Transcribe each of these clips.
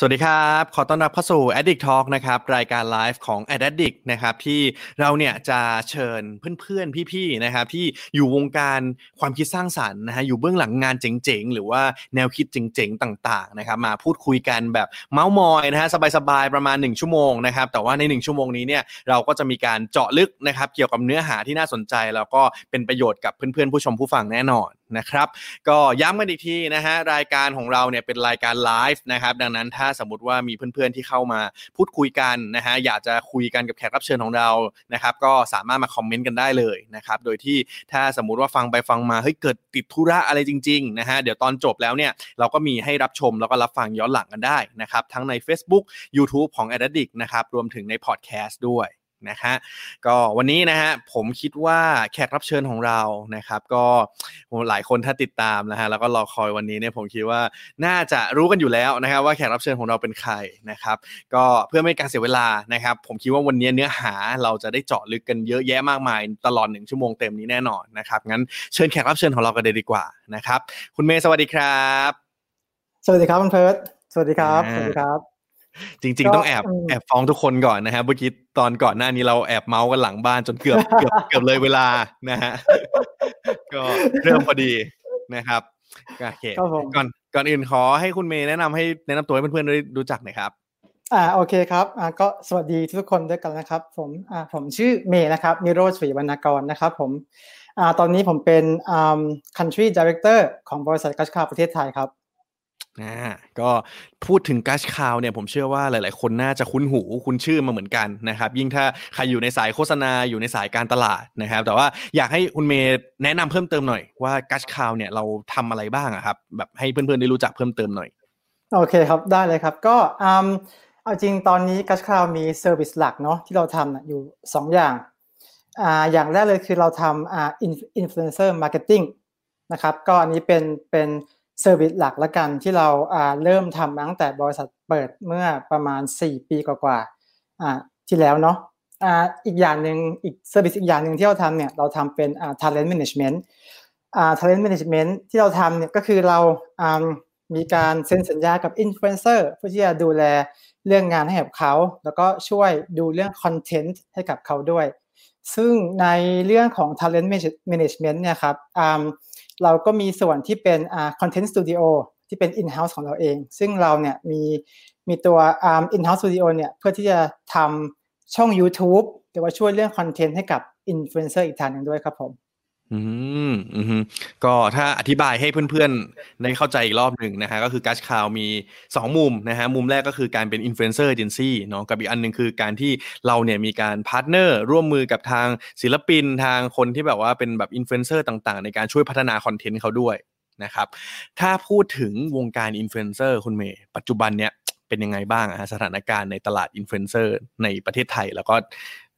สวัสดีครับ ขอต้อนรับเข้าสู่ Addict Talk นะครับ รายการไลฟ์ของ Addict นะครับ ที่เราเนี่ยจะเชิญเพื่อนๆ พี่ๆ นะครับ ที่อยู่วงการความคิดสร้างสรรค์นะฮะ อยู่เบื้องหลังงานเจ๋งๆ หรือว่าแนวคิดเจ๋งๆ ต่าง ๆ นะครับ มาพูดคุยกันแบบเมาส์มอยนะฮะ สบายๆ ประมาณ 1 ชั่วโมงนะครับ แต่ว่าใน 1 ชั่วโมงนี้เนี่ย เราก็จะมีการเจาะลึกนะครับ เกี่ยวกับเนื้อหาที่น่าสนใจ แล้วก็เป็นประโยชน์กับเพื่อนๆ ผู้ชมผู้ฟังแน่นอนนะครับก็ย้ำกันอีกทีนะฮะรายการของเราเนี่ยเป็นรายการไลฟ์นะครับดังนั้นถ้าสมมติว่ามีเพื่อนๆที่เข้ามาพูดคุยกันนะฮะอยากจะคุยกันกับแขกรับเชิญของเรานะครับก็สามารถมาคอมเมนต์กันได้เลยนะครับโดยที่ถ้าสมมติว่าฟังไปฟังมาเฮ้ยเกิดติดธุระอะไรจริงๆนะฮะเดี๋ยวตอนจบแล้วเนี่ยเราก็มีให้รับชมแล้วก็รับฟังย้อนหลังกันได้นะครับทั้งใน Facebook YouTube ของ a d d i c t นะครับรวมถึงในพอดแคสต์ด้วย นะฮะก็วันนี้นะฮะผมคิดว่าแขกรับเชิญของเรานะครับ ก็หลายคนถ้าติดตามนะฮะแล้วก็รอคอยวันนี้เนี่ยผมคิดว่าน่าจะรู้กันอยู่แล้วนะครับว่าแขกรับเชิญของเราเป็นใครนะครับ ก็เพื่อไม่การเสียเวลานะครับ ผมคิดว่าวันนี้เนื้อหาเราจะได้เจาะลึกกันเยอะแยะมากมายตลอดหนึ่งชั่วโมงเต็มนี้แน่นอนนะครับงั้นเชิญแขกรับเชิญของเรากันเลยดีกว่านะครับ คุณเมย์สวัสดีครับ สวัสดีครับคุณเพิร์ดสวัสดีครับสวัสดีครับ จริง ๆ ต้องแอบแอบฟ้องทุกคนก่อนนะฮะเมื่อกี้ตอนก่อนหน้านี้เราแอบเมาส์กันหลังบ้านจนเกือบเกือบเกือบเลยเวลานะฮะก็เริ่มพอดีนะครับโอเคก่อนก่อนอื่นขอให้คุณเมย์แนะนำให้แนะนำตัวให้เพื่อนๆได้รู้จักหน่อยครับ อ่าโอเคครับอ่าก็สวัสดีทุกคนด้วยกันนะครับ ผมอ่าผมชื่อเมย์นะครับนิโรธศรีวรรณกรนะครับ ผมอ่าตอนนี้ผมเป็นอ่า country director ของบริษัทกัชคาประเทศไทยครับ อ่าก็พูดถึงกัชคาวเนี่ยผมเชื่อว่าหลาย ๆ คนน่าจะคุ้นหูคุ้นชื่อมาเหมือนกันนะครับยิ่งถ้าใครอยู่ในสายโฆษณาอยู่ในสายการตลาดนะครับ แต่ว่าอยากให้คุณเมย์แนะนำเพิ่มเติมหน่อยว่า Gushcloud เนี่ยเราทำอะไรบ้างอะครับแบบให้เพื่อน ๆ ได้รู้จักเพิ่มเติมหน่อย โอเคครับได้เลยครับก็อืมเอาจริงตอนนี้ Gushcloud มี service หลักเนาะที่เราทำอยู่ 2 อย่างอ่าอย่างแรกเลยคือเราทำอ่า influencer marketing นะครับก็อันนี้เป็นเป็น service หลักละกันที่เราเริ่มทำตั้งแต่บริษัทเปิดเมื่อประมาณ 4 ปีกว่าๆที่แล้วเนาะอีกอย่างหนึ่งอีก service อีกอย่างหนึ่งที่เราทำเนี่ยเราทำเป็น talent management talent management ที่เราทำเนี่ยก็คือเรามีการเซ็นสัญญากับอินฟลูเอนเซอร์เพื่อที่จะดูแลเรื่องงานให้กับเขา แล้วก็ช่วยดูเรื่องคอนเทนต์ให้กับเขาด้วย ซึ่งในเรื่องของ talent management เนี่ยครับ เราก็มีส่วนที่เป็นอ่า content studio ที่เป็น in-house ของเราเอง ซึ่งเราเนี่ยมีมีตัวอ่า in-house studio เนี่ยเพื่อที่จะทำช่อง YouTube แต่ว่าช่วยเรื่องคอนเทนต์ให้กับอินฟลูเอนเซอร์อีกทางหนึ่งด้วยครับผม อืมอืมก็ถ้าอธิบายให้เพื่อนๆได้เข้าใจอีกรอบหนึ่งนะฮะก็คือ Gushcloud มี 2 มุมนะฮะมุมแรกก็คือการเป็น influencer agency เนาะกับอีกอันหนึ่งคือการที่เราเนี่ยมีการ partner ร่วมมือกับทางศิลปินทางคนที่แบบว่าเป็นแบบอินฟลูเอนเซอร์ต่างๆ ในการช่วยพัฒนาคอนเทนต์เขาด้วยนะครับ ถ้าพูดถึงวงการอินฟลูเอนเซอร์คุณเมย์ปัจจุบันเนี่ยเป็นยังไงบ้างอะสถานการณ์ในตลาดอินฟลูเอนเซอร์ในประเทศไทย แล้วก็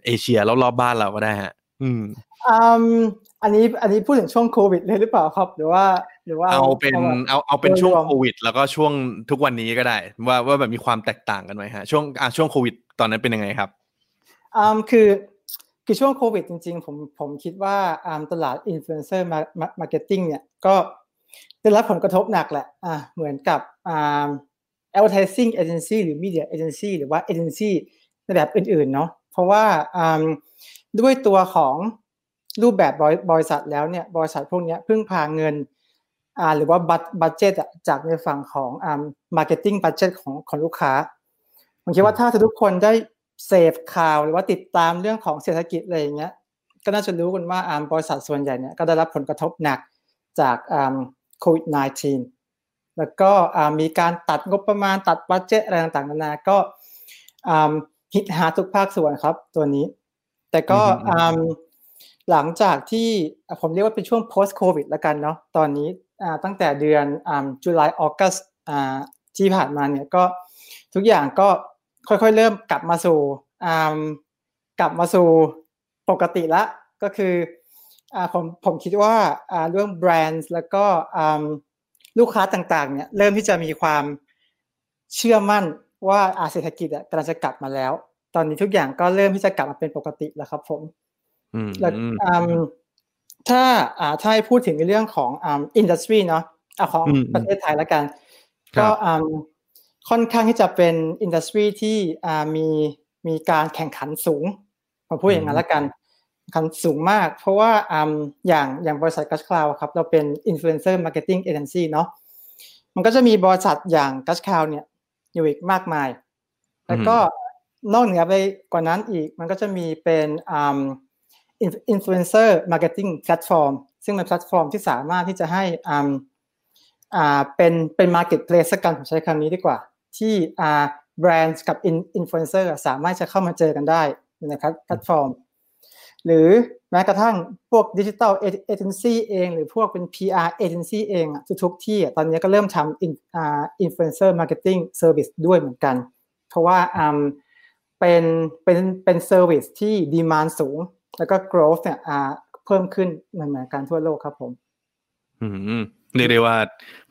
เอเชียรอบๆบ้านเราก็ได้ฮะอืม อันนี้อันนี้พูดถึงช่วงโควิดเลยหรือเปล่าครับ หรือว่า หรือว่าเอาเป็นเอาเอาเป็นช่วงโควิด แล้วก็ช่วงทุกวันนี้ก็ได้ ว่าว่าแบบมีความแตกต่างกันไหมฮะช่วงอะช่วงโควิด ตอนนั้นเป็นยังไงครับอ่าคือคือช่วงโควิดจริงๆ ผมผมคิดว่าอ่าตลาด influencer marketing เนี่ยก็ได้รับผลกระทบหนักแหละอ่าเหมือนกับอ่า advertising agency หรือ media agency หรือว่า agency ในแบบอื่นๆเนาะเพราะว่าอ่าด้วยตัวของ รูปแบบบริษัทแล้วเนี่ยบริษัทพวกนี้พึ่งพาเงินอ่าหรือว่าบัด budget จากในฝั่งของอ่า marketing budget ของของลูกค้าผมคิดว่าถ้าทุกคนได้เสพข่าวหรือว่าติดตามเรื่องของเศรษฐกิจอะไรอย่างเงี้ยก็น่าจะรู้กันว่าอ่าบริษัทส่วนใหญ่เนี่ยก็ได้รับผลกระทบหนักจากอ่าโควิด -19 แล้วก็อ่ามีการตัดงบประมาณตัดบัตเจตอะไรต่างๆนานาก็อ่าฮิตหาทุกภาคส่วนครับตัวนี้ แต่ก็อ่า หลังจากที่ผมเรียกว่าเป็นช่วง post covid แล้วกันเนาะตอนนี้ตั้งแต่เดือนจุลายออกัสที่ผ่านมาเนี่ยก็ทุกอย่างก็ค่อยๆเริ่มกลับมาสู่กลับมาสู่ปกติละก็คืออผมผมคิดว่าเรื่องแบรนด์แล้วก็ลูกค้าต่างๆเนี่ยเริ่มที่จะมีความเชื่อมั่นว่าอาเศรษฐกิจอะกำลังจะกลับมาแล้ว ตอนนี้ทุกอย่างก็เริ่มที่จะกลับมาเป็นปกติแล้วครับผม แล้วอ่าถ้าอ่าถ้าให้พูดถึงในเรื่องของอ่าอินดัสทรีเนาะอ่าของอืมประเทศไทยแล้วกันครับก็อ่าค่อนข้างที่จะเป็น industry ที่อ่ามีมีการแข่งขันสูงผมพูดอย่างนั้นแล้วกันแข่งขันสูงมาก เพราะว่าอ่าอย่างอย่างบริษัท Gushcloud ครับ เราเป็น influencer marketing agency เนาะมันก็จะมีบริษัทอย่าง Gushcloud เนี่ยอยู่อีกมากมาย แล้วก็นอกเหนือไปกว่านั้นอีกมันก็จะมีเป็น อินฟลูเอนเซอร์ marketing platform ซึ่งเป็นแพลตฟอร์มที่สามารถที่จะให้อ่าอ่าเป็นเป็น marketplace กันผมใช้คำนี้ดีกว่า ที่อ่าแบรนด์กับอินฟลูเอนเซอร์สามารถจะเข้ามาเจอกันได้ในแพลตฟอร์ม หรือแม้กระทั่งพวก digital agency เอง หรือพวกเป็น PR เอเจนซี่เองทุกที่ตอนนี้ก็เริ่มทำ influencer marketing service ด้วยเหมือนกัน เพราะว่าอ่าเป็นเป็นเป็น service ที่ demand สูง แล้วก็ growth เนี่ยอ่าเพิ่มขึ้นเหมือนเหมือนกันทั่วโลกครับผม อืมเรียกได้ว่า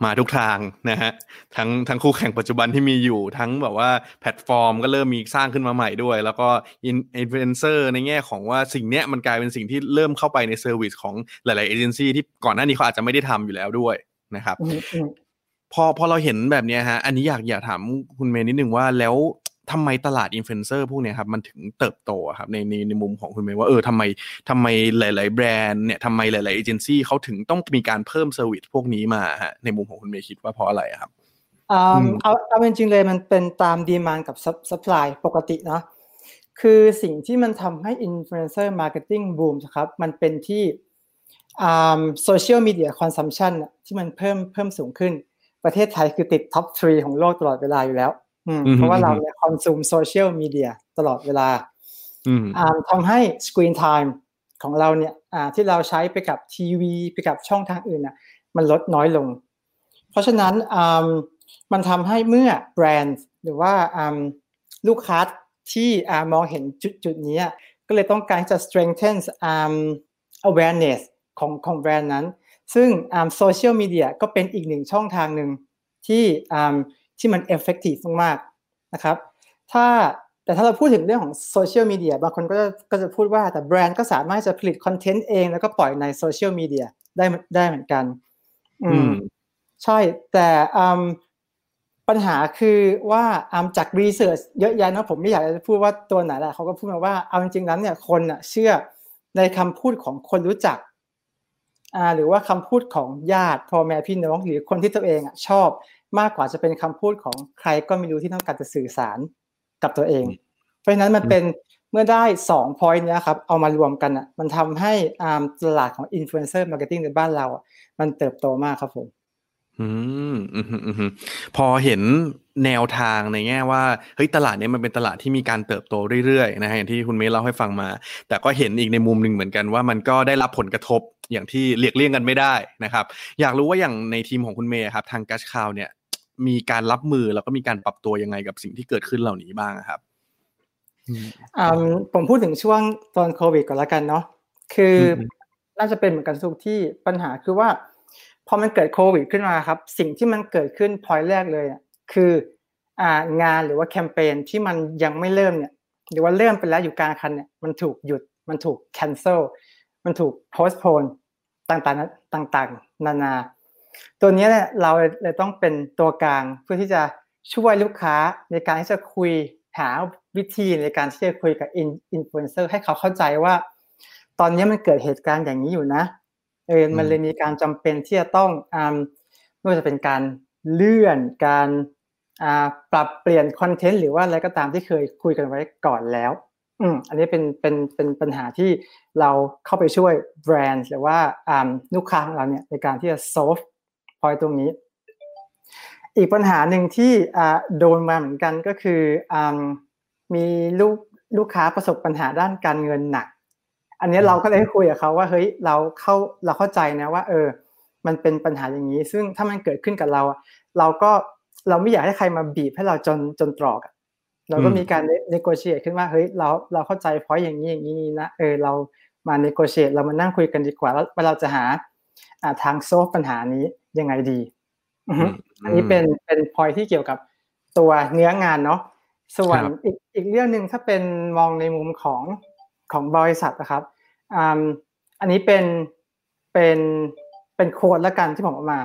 มาทุกทางนะฮะทั้งทั้งคู่แข่งปัจจุบันที่มีอยู่ทั้งแบบว่าแพลตฟอร์มก็เริ่มมีสร้างขึ้นมาใหม่ด้วย แล้วก็อินฟลูเอนเซอร์ในแง่ของว่าสิ่งเนี้ยมันกลายเป็นสิ่งที่เริ่มเข้าไปใน service ของหลาย ๆ เอเจนซี่ที่ก่อนหน้านี้เขาอาจจะไม่ได้ทำอยู่แล้วด้วยนะครับอืมอืมพอพอเราเห็นแบบเนี้ยฮะ อันนี้อยากอยากถามคุณเมย์นิดนึงว่าแล้ว ทำไมตลาดอินฟลูเอนเซอร์พวกเนี้ยครับมันถึงเติบโตอะครับในในในมุมของคุณเมย์ว่าเออทำไมทำไมหลาย ๆ แบรนด์เนี่ยทำไมหลาย ๆ เอเจนซี่เขาถึงต้องมีการเพิ่ม service พวกนี้มาฮะในมุมของคุณเมย์คิดว่าเพราะอะไรอะครับอ่าอืมเอาเอาจริงๆเลยมันเป็นตาม demand กับ supply ปกติเนาะคือสิ่งที่มันทำให้ influencer marketing boom ครับมันเป็นที่อ่า social media consumptionที่มันเพิ่มเพิ่มสูงขึ้น ประเทศไทยคือติด top three ของโลกตลอดเวลาอยู่แล้วอืมอืม เพราะว่าเราเนี่ย consume โซเชียลมีเดียตลอดเวลาอืมอ่าทำให้ screen time ของเราเนี่ยอ่าที่เราใช้ไปกับทีวีไปกับช่องทางอื่นน่ะมันลดน้อยลง เพราะฉะนั้นอ่ามันทำให้เมื่อแบรนด์หรือว่าอ่าลูกค้าที่อ่ามองเห็นจุดจุดนี้อะก็เลยต้องการจะ strengthen อ่า awareness ของของแบรนด์นั้น ซึ่งอ่าโซเชียลมีเดียก็เป็นอีกหนึ่งช่องทางหนึ่งที่ อ่าที่มัน effective มากๆนะครับ ถ้าแต่ถ้าเราพูดถึงเรื่องของโซเชียลมีเดียบางคนก็จะก็จะพูดว่าแต่แบรนด์ก็สามารถจะผลิตคอนเทนต์เอง แล้วก็ปล่อยในโซเชียลมีเดียได้ได้เหมือนกัน อือืมมใช่ แต่อืมปัญหาคือว่าอืมจาก research เยอะแยะเนอะผมไม่อยากจะพูดว่าตัวไหนแหละเขาก็พูดมาว่าเอาจริงๆแล้วเนี่ยคนอะเชื่อในคำพูดของคนรู้จักอ่าหรือว่าคำพูดของญาติพ่อแม่พี่น้องหรือคนที่ตัวเองอะชอบ มากกว่าจะเป็นคำพูดของใครก็ไม่รู้ที่ต้องการจะสื่อสารกับตัวเอง เพราะฉะนั้นมันเป็นเมื่อได้สอง point เนี้ยครับ เอามารวมกันอะ มันทำให้อ่าตลาดของ influencer marketing ในบ้านเราอะ มันเติบโตมากครับผม อืมอืมอืมอืมพอเห็นแนวทางในแง่ว่า เฮ้ย ตลาดเนี้ยมันเป็นตลาดที่มีการเติบโตเรื่อยๆ นะฮะ อย่างที่คุณเมย์เล่าให้ฟังมา แต่ก็เห็นอีกในมุมหนึ่งเหมือนกันว่ามันก็ได้รับผลกระทบอย่างที่เลียกเลี่ยงกันไม่ได้นะครับ อยากรู้ว่าอย่างในทีมของคุณเมย์ครับ ทางกัชคาวเนี่ย มีการรับมือแล้วก็มีการปรับตัวยังไงกับสิ่งที่เกิดขึ้นเหล่านี้บ้างอะครับอืมผมพูดถึงช่วงตอนโควิดก่อนแล้วกันเนาะคืออมน่าจะเป็นเหมือนกันทุกที่ปัญหาคือว่าพอมันเกิดโควิดขึ้นมาครับ สิ่งที่มันเกิดขึ้นพอยแรกเลยอะคืออ่างานหรือว่าแคมเปญที่มันยังไม่เริ่มเนี่ยหรือว่าเริ่มไปแล้วอยู่กลางคันเนี่ยมันถูกหยุดมันถูก cancel มันถูก postpone ต่างๆนะต่างๆ นานา ตัวนี้เนี่ยเราเลยต้องเป็นตัวกลางเพื่อที่จะช่วยลูกค้าในการที่จะคุยหาวิธีในการที่จะคุยกับอินฟลูเอนเซอร์ให้เขาเข้าใจว่า ตอนนี้มันเกิดเหตุการณ์อย่างนี้อยู่นะเออมันเลยมีการจำเป็นที่จะต้องอ่าไม่ว่าจะเป็นการเลื่อนการอ่าปรับเปลี่ยนคอนเทนต์หรือว่าอะไรก็ตามที่เคยคุยกันไว้ก่อนแล้ว อืมอันนี้เป็นเป็นเป็นปัญหาที่เราเข้าไปช่วยแบรนด์หรือว่าอ่าลูกค้าของเราเนี่ยในการที่จะ solve point ตรงนี้ อีกปัญหาหนึ่งที่อ่าโดนมาเหมือนกันก็คืออ่ามีลูกลูกค้าประสบปัญหาด้านการเงินหนัก อันนี้เราก็เลยคุยกับเขาว่าเฮ้ยเราเข้าเราเข้าใจนะว่า เออ มันเป็นปัญหาอย่างนี้ ซึ่งถ้ามันเกิดขึ้นกับเราอะเราก็เราไม่อยากให้ใครมาบีบให้เราจนจนตรอกอะเราก็อืมมีการ negotiate ขึ้นว่าเฮ้ยเราเราเข้าใจเพราะอย่างนี้อย่างนี้นะเออเรามา negotiate เรามานั่งคุยกันดีกว่าแล้วว่าเราจะหาทาง solve ปัญหานี้ ยังไงดีอันนี้เป็นเป็นพอยที่เกี่ยวกับตัวเนื้องานเนาะส่วนอีกอีกเรื่องหนึ่งถ้าเป็นมองในมุมของของบริษัทนะครับอันนี้เป็นเป็นเป็นโค้ดละกันที่ผมออกมา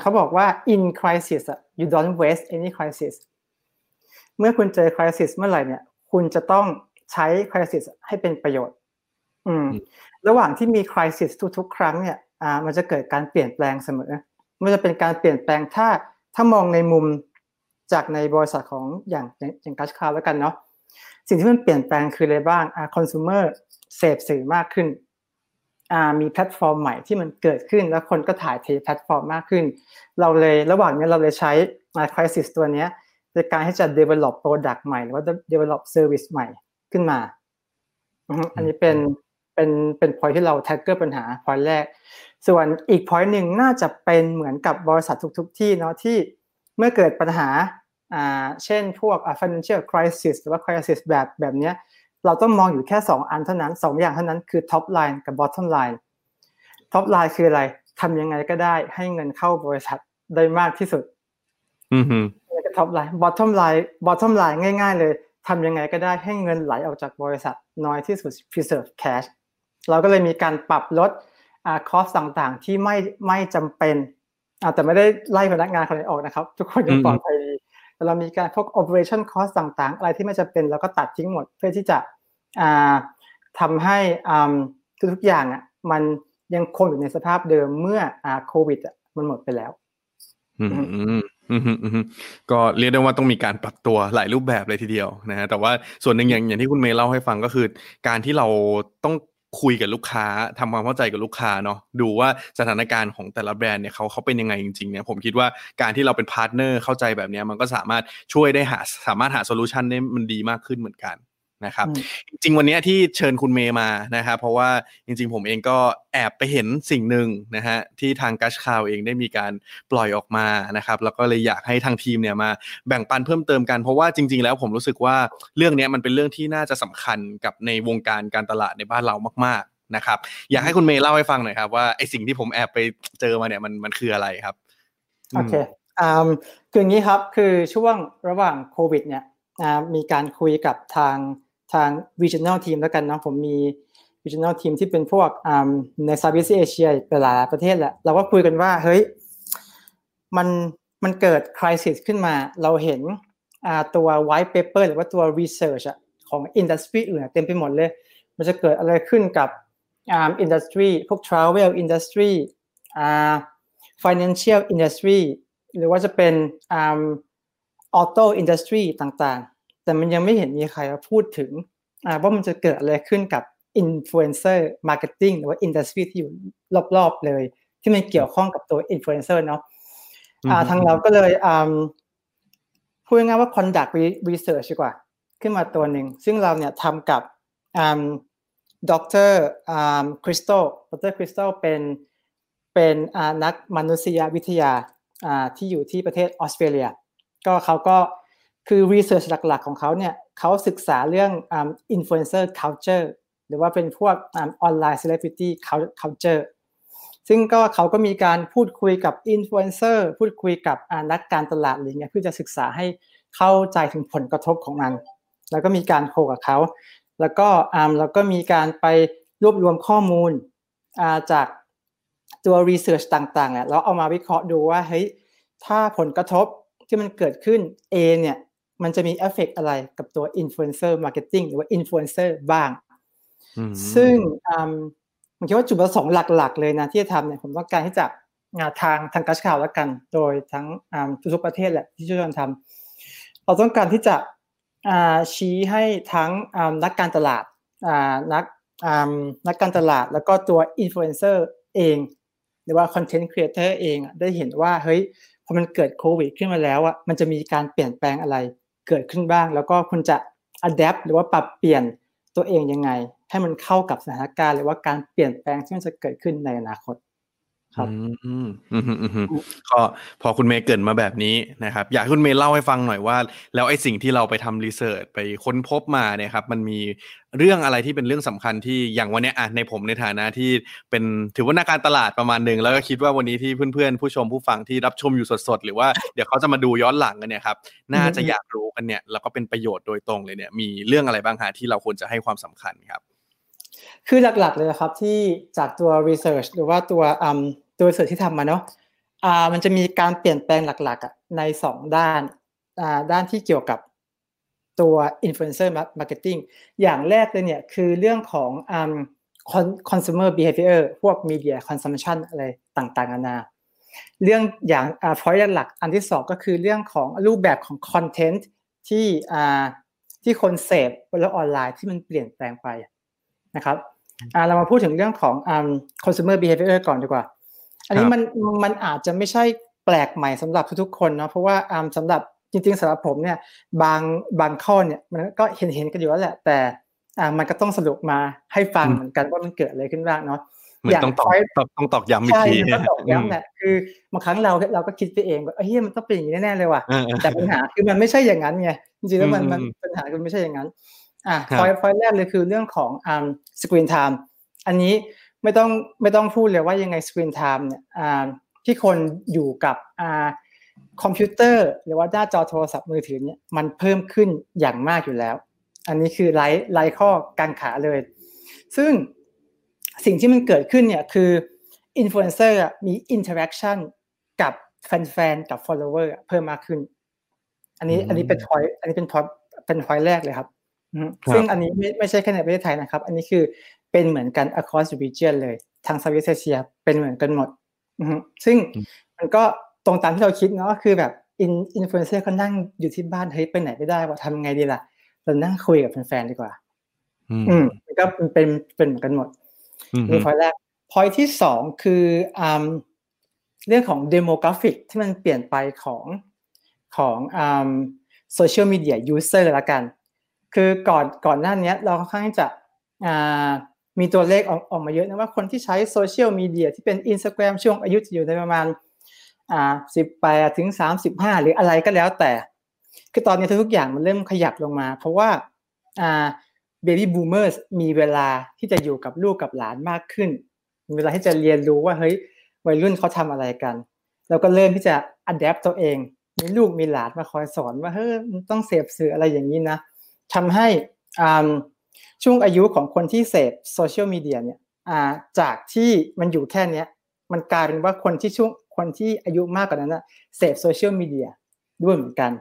เขาบอกว่า in crisis you don't waste any crisis เมื่อคุณเจอ crisis เมื่อไหร่เนี่ย คุณจะต้องใช้ crisis ให้เป็นประโยชน์ อืม ระหว่างที่มี crisis ทุกๆ ครั้งเนี่ย อ่ามันจะเกิดการเปลี่ยนแปลงเสมอมันจะเป็นการเปลี่ยนแปลงถ้าถ้ามองในมุมจากในบริษัทของอย่างอย่าง Gushcloud แล้วกันเนาะสิ่งที่มันเปลี่ยนแปลงคืออะไรบ้างอ่าคอน sumer เสพสื่อมากขึ้นอ่ามีแพลตฟอร์มใหม่ที่มันเกิดขึ้น แล้วคนก็ถ่ายเทแพลตฟอร์มมากขึ้น เราเลยระหว่างนี้เราเลยใช้ crisis ตัวเนี้ยในการที่จะ develop product ใหม่ หรือว่า develop service ใหม่ขึ้นมา อันนี้เป็น เป็นเป็น point ที่เรา tackle ปัญหา point แรก ส่วนอีก point หนึ่งน่าจะเป็นเหมือนกับบริษัททุก ๆ ที่เนาะที่เมื่อเกิดปัญหาอ่าเช่นพวก financial crisis หรือว่า crisis แบบแบบนี้เราต้องมองอยู่แค่ 2 อันเท่านั้น 2 อย่างเท่านั้นคือ top line กับ bottom line top line คืออะไรทำยังไงก็ได้ให้เงินเข้าบริษัทได้มากที่สุด อือฮึกับ top line bottom line bottom line ง่าย ๆ เลยทำยังไงก็ได้ให้เงินไหลออกจากบริษัทน้อยที่สุด preserve cash เราก็เลยมีการปรับลดอ่า cost ต่างๆ ที่ไม่ไม่จำเป็นอ่าแต่ไม่ได้ไล่พนักงานคนไหนออกนะครับ ทุกคนยังปลอดภัยดีแต่เรามีการพวก operation cost ต่างๆ อะไรที่ไม่จำเป็นเราก็ตัดทิ้งหมดเพื่อที่จะอ่าทำให้อ่าทุกๆอย่างอะมันยังคงอยู่ในสภาพเดิมเมื่ออ่าโควิดอะมันหมดไปแล้วอืมก็เรียกได้ว่าต้องมีการปรับตัวหลายรูปแบบเลยทีเดียวนะฮะแต่ว่าส่วนหนึ่งอย่างอย่างที่คุณเมย์เล่าให้ฟังก็คือ การที่เราต้อง คุยกับลูกค้าทำความเข้าใจกับลูกค้าเนาะดูว่าสถานการณ์ของแต่ละแบรนด์เนี่ยเขาเขาเป็นยังไงจริงๆเนี่ยผมคิดว่าการที่เราเป็นพาร์ทเนอร์เข้าใจแบบนี้มันก็สามารถช่วยได้หาสามารถหาโซลูชันได้มันดีมากขึ้นเหมือนกัน นะครับจริงวันนี้ที่เชิญคุณเมย์มานะครับเพราะว่าจริง ๆ ผมเองก็แอบไปเห็นสิ่งหนึ่งนะฮะที่ทาง Gushcloud เองได้มีการปล่อยออกมานะครับแล้วก็เลยอยากให้ทางทีมเนี่ยมาแบ่งปันเพิ่มเติมกันเพราะว่าจริง ๆ แล้วผมรู้สึกว่าเรื่องนี้มันเป็นเรื่องที่น่าจะสำคัญกับในวงการการตลาดในบ้านเรามาก ๆนะครับ อยากให้คุณเมย์เล่าให้ฟังหน่อยครับว่าไอสิ่งที่ผมแอบไปเจอมาเนี่ยมันมันคืออะไรครับโอเคอ่าคืออย่างนี้ครับคือช่วงระหว่างโควิดเนี่ยมีการคุยกับทาง ทาง regional team แล้วกันนะผมมี regional team ที่เป็นพวกใน Southeast Asia หลายประเทศแหละเราก็คุยกันว่าเฮ้ยมันมันเกิด crisis ขึ้นมา เราเห็นตัว white paper หรือว่าตัว research ของ industry อื่นเต็มไปหมดเลย มันจะเกิดอะไรขึ้นกับอ่า industry พวก travel industry financial industry หรือว่าจะเป็น auto industry ต่าง แต่มันยังไม่เห็นมีใครพูดถึงว่ามันจะเกิดอะไรขึ้นกับ influencer marketing หรือว่า industry ที่อยู่รอบๆเลย ที่มันเกี่ยวข้องกับตัวอินฟลูเอนเซอร์เนาะทางเราก็เลยพูดง่ายว่า conduct research ดีกว่า ขึ้นมาตัวหนึ่ง ซึ่งเราเนี่ยทำกับดรคริสตัลดรคริสตัลเป็นเป็นนักมนุษยวิทยาที่อยู่ที่ประเทศออสเตรเลีย ก็เขาก็ คือ research หลักๆ ของเขาเนี่ยเขาศึกษาเรื่อง influencer cultureหรือว่าเป็นพวก online celebrity culture ซึ่งก็เขาก็มีการพูดคุยกับอินฟลูเอนเซอร์พูดคุยกับนักการตลาดอะไรเงี้ยเพื่อจะศึกษาให้เข้าใจถึงผลกระทบของมัน แล้วก็มีการ co กับเขา แล้วก็อ่าแล้วก็มีการไปรวบรวมข้อมูลจากตัว research ต่างๆเนี่ยแล้วเอามาวิเคราะห์ดูว่าเฮ้ยถ้าผลกระทบที่มันเกิดขึ้น A เนี่ย มันจะมีเอฟเฟกอะไรกับตัว influencer marketing หรือว่าอินฟลูเอนเซอร์บ้าง ซึ่งผมคิดว่าจุดประสงค์หลัก ๆ เลยนะที่จะทำเนี่ยผมต้องการที่จะงานทางทาง Gushcloud แล้วกัน โดยทั้งทุกประเทศแหละที่ช่วยกันทำเราต้องการที่จะชี้ให้ทั้งนักการตลาดนักนักการตลาดแล้วก็ตัวอินฟลูเอนเซอร์เอง หรือว่า content creator เองได้เห็นว่าเฮ้ยพอมันเกิดโควิดขึ้นมาแล้วอะมันจะมีการเปลี่ยนแปลงอะไร เกิดขึ้นบ้าง แล้วก็คุณจะอัดแอปหรือว่าปรับเปลี่ยนตัวเองยังไง ให้มันเข้ากับสถานการณ์หรือว่าการเปลี่ยนแปลงที่มันจะเกิดขึ้นในอนาคต ครับอืมอืมอืมอืมก็พอคุณเมย์เกรินมาแบบนี้นะครับ อยากคุณเมย์เล่าให้ฟังหน่อยว่า แล้วไอ้สิ่งที่เราไปทำรีเสิร์ชไปค้นพบมาเนี่ยครับ มันมีเรื่องอะไรที่เป็นเรื่องสำคัญที่อย่างวันนี้อะในผมในฐานะที่เป็นถือว่านักการตลาดประมาณหนึ่งแล้วก็คิดว่าวันนี้ที่เพื่อนๆ ผู้ชมผู้ฟังที่รับชมอยู่สดๆ หรือว่าเดี๋ยวเขาจะมาดูย้อนหลังกันเนี่ยครับน่าจะอยากรู้กันเนี่ยแล้วก็เป็นประโยชน์โดยตรงเลยเนี่ยมีเรื่องอะไรบ้างฮะที่เราควรจะให้ความสำคัญครับ คือหลักๆเลยนะครับที่จากตัว research หรือว่าตัวอืมตัว research ที่ทำมาเนาะอ่ามันจะมีการเปลี่ยนแปลงหลักๆอะในสองด้านอ่าด้านที่เกี่ยวกับตัว influencer marketing อย่างแรกเลยเนี่ยคือเรื่องของอืม consumer behavior พวก media consumption อะไรต่างๆนานา เรื่องอย่างอ่า point หลักอันที่สองก็คือเรื่องของรูปแบบของ content ที่อ่าที่คนเสพบนโลกออนไลน์ที่มันเปลี่ยนแปลงไปนะครับ อ่าเรามาพูดถึงเรื่องของอ่า consumer behavior ก่อนดีกว่า อันนี้ครับมันมันอาจจะไม่ใช่แปลกใหม่สำหรับทุกๆคนเนาะเพราะว่าอ่าสำหรับจริงๆสำหรับผมเนี่ยบางบางข้อเนี่ยมันก็เห็นเห็นๆกันอยู่แล้วแหละ แต่อ่ามันก็ต้องสรุปมาให้ฟังเหมือนกันว่ามันเกิดอะไรขึ้นบ้างเนาะเหมือนต้องตอก point ต้องต้องตอกย้ำอีกใช่ทีมันต้องตอกย้ำแหละคือบางครั้งเราเราก็คิดไปเองว่าเฮ้ยมันต้องเป็นอย่างนี้แน่ๆเลยว่ะเออเออแต่ปัญหาคือมันไม่ใช่อย่างนั้นไงจริงๆแล้วมันอืมมันปัญหาคือไม่ใช่อย่างนั้น อะครับพอยพอยแรกเลยคือเรื่องของอ่า screen time อันนี้ไม่ต้องไม่ต้องพูดเลยว่ายังไง screen time เนี่ยอ่าที่คนอยู่กับอ่าคอมพิวเตอร์หรือว่าหน้าจอโทรศัพท์มือถือเนี่ยมันเพิ่มขึ้นอย่างมากอยู่แล้ว อันนี้คือไลท์ไลท์ข้อกังขาเลย ซึ่งสิ่งที่มันเกิดขึ้นเนี่ยคืออินฟลูเอนเซอร์มี interaction กับแฟนๆกับ follower อะเพิ่มมากขึ้น อันนี้อืมอันนี้เป็น point อันนี้เป็น point เป็น point แรกเลยครับอืมครับ ซึ่งอันนี้ไม่ไม่ใช่แค่ในประเทศไทยนะครับ อันนี้คือเป็นเหมือนกัน across the region เลยทาง Southeast Asia เป็นเหมือนกันหมดอือฮึซึ่งมันก็ตรงตามที่เราคิดเนาะคือแบบอินอินฟลูเอนเซอร์เขานั่งอยู่ที่บ้านเฮ้ยไปไหนไม่ได้ว่าทำไงดีล่ะเรานั่งคุยกับแฟนๆดีกว่า อืมอืมมันก็เป็นเป็นเหมือนกันหมดอืมนี่ point แรก point ที่สองคืออ่าเรื่องของ demographic ที่มันเปลี่ยนไปของของอ่า social media user ละกัน คือก่อนก่อนหน้านี้เราค่อนข้างจะมีตัวเลขออกออกมาเยอะนะว่าคนที่ใช้โซเชียลมีเดียที่เป็น Instagram ช่วงอายุจะอยู่ในประมาณอ่าสิบแปดถึงสามสิบห้าหรืออะไรก็แล้วแต่ คือตอนนี้ทุกอย่างมันเริ่มขยับลงมา เพราะว่าอ่า baby boomers มีเวลาที่จะอยู่กับลูกกับหลานมากขึ้น มีเวลาที่จะเรียนรู้ว่าเฮ้ยวัยรุ่นเขาทำอะไรกัน แล้วก็เริ่มที่จะ adapt ตัวเอง มีลูกมีหลานมาคอยสอนว่าเฮ้ยมันต้องเสพสื่ออะไรอย่างนี้นะ ทำให้อ่าช่วงอายุของคนที่เสพโซเชียลมีเดียเนี่ยอ่าจากที่มันอยู่แค่เนี้ยมันกลายเป็นว่าคนที่ช่วงคนที่อายุมากกว่านั้นนะเสพโซเชียลมีเดียด้วยเหมือนกัน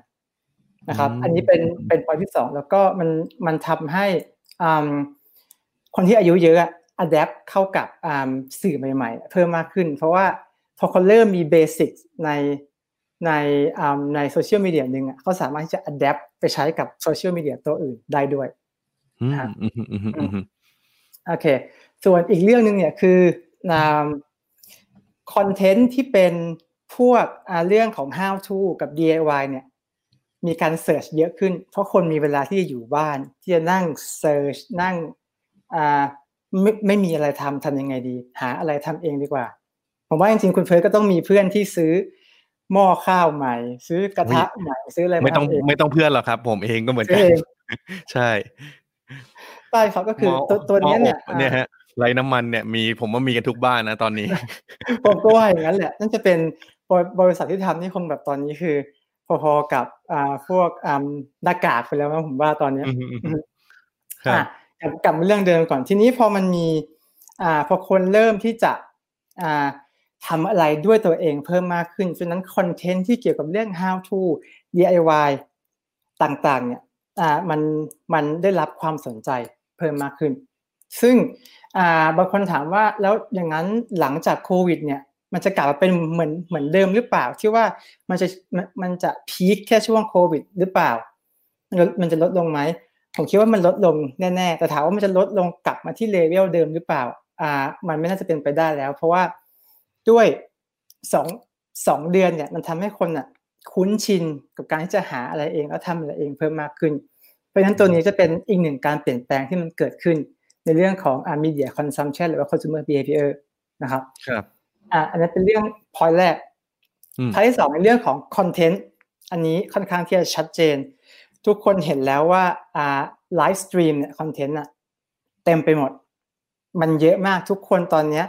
นะครับอืมอันนี้เป็นเป็นพอยที่สองแล้วก็มันมันทำให้อ่าคนที่อายุเยอะอะอัดแอปเข้ากับอ่าสื่อใหม่ ๆ เพิ่มมากขึ้น เพราะว่าพอเขาเริ่มมี basic ใน ในอ่าในโซเชียลมีเดียหนึ่งอะเขาสามารถที่จะ adapt ไปใช้กับโซเชียลมีเดียตัวอื่นได้ด้วยอืมครับอืมอืมอืมอืมอืมโอเค ส่วนอีกเรื่องหนึ่งเนี่ยคือคอนเทนต์ที่เป็นพวกอ่าเรื่องของ how to กับ DIY เนี่ย มีการ search เยอะขึ้น เพราะคนมีเวลาที่จะอยู่บ้าน ที่จะนั่ง search นั่งอ่าไม่ไม่มีอะไรทำทำยังไงดี หาอะไรทำเองดีกว่า ผมว่าจริงๆ คุณเพิร์ทก็ต้องมีเพื่อนที่ซื้อ หม้อข้าวใหม่ ซื้อกระทะใหม่ซื้ออะไรไม่ต้องาทำเองไม่ต้องเพื่อนหรอกครับ ผมเองก็เหมือนซื้กัอนเองใช่ใช่ครับก็คือหม้ตัวตัวเนี้ยเนี่ยหม้ออบเนี่ยฮะไรน้ำมันเนี่ยมีผมว่ามีกันทุกบ้านนะตอนนี้ ผมก็ว่าอย่างนั้นแหละนั่นจะเป็นบริบริษัทที่ทำนี่คงแบบตอนนี้คือ พอๆกับอ่าพวกอ่าหน้ากากไปแล้วมั้งผมว่าตอนเนี้ยอืมอืมอืมอืมครับอะกลับกลับมาเรื่องเดิมก่อนทีนี้พอมันมี อ่า พอคนเริ่มที่จะ อ่า ทำอะไรด้วยตัวเองเพิ่มมากขึ้นฉะนั้นคอนเทนต์ที่เกี่ยวกับเรื่อง how to DIY ต่างๆเนี่ยอ่ามันมันได้รับความสนใจเพิ่มมากขึ้น ซึ่งอ่าบางคนถามว่าแล้วอย่างนั้นหลังจากโควิดเนี่ยมันจะกลับมาเป็นเหมือนเหมือนเดิมหรือเปล่า ที่ว่ามันจะมันมันจะพีคแค่ช่วงโควิดหรือเปล่ามันลดมันจะลดลงไหมผมคิดว่ามันลดลงแน่ๆแต่ถามว่ามันจะลดลงกลับมาที่เลเวลเดิมหรือเปล่าอ่ามันไม่น่าจะเป็นไปได้แล้ว เพราะว่า ด้วยสองสองเดือนเนี่ยมันทำให้คนอะคุ้นชินกับการที่จะหาอะไรเองแล้วทำอะไรเองเพิ่มมากขึ้น เพราะฉะนั้นตัวนี้จะเป็นอีกหนึ่งการเปลี่ยนแปลงที่มันเกิดขึ้น ในเรื่องของอ่า media consumption หรือว่า consumer behavior นะครับ ครับ อ่า อันนั้นเป็นเรื่อง point แรกอืมท้ายที่สองในเรื่องของคอนเทนต์อันนี้ค่อนข้างที่จะชัดเจน ทุกคนเห็นแล้วว่าอ่าไลฟ์สตรีมเนี่ยคอนเทนต์อะเต็มไปหมด มันเยอะมากทุกคนตอนเนี้ย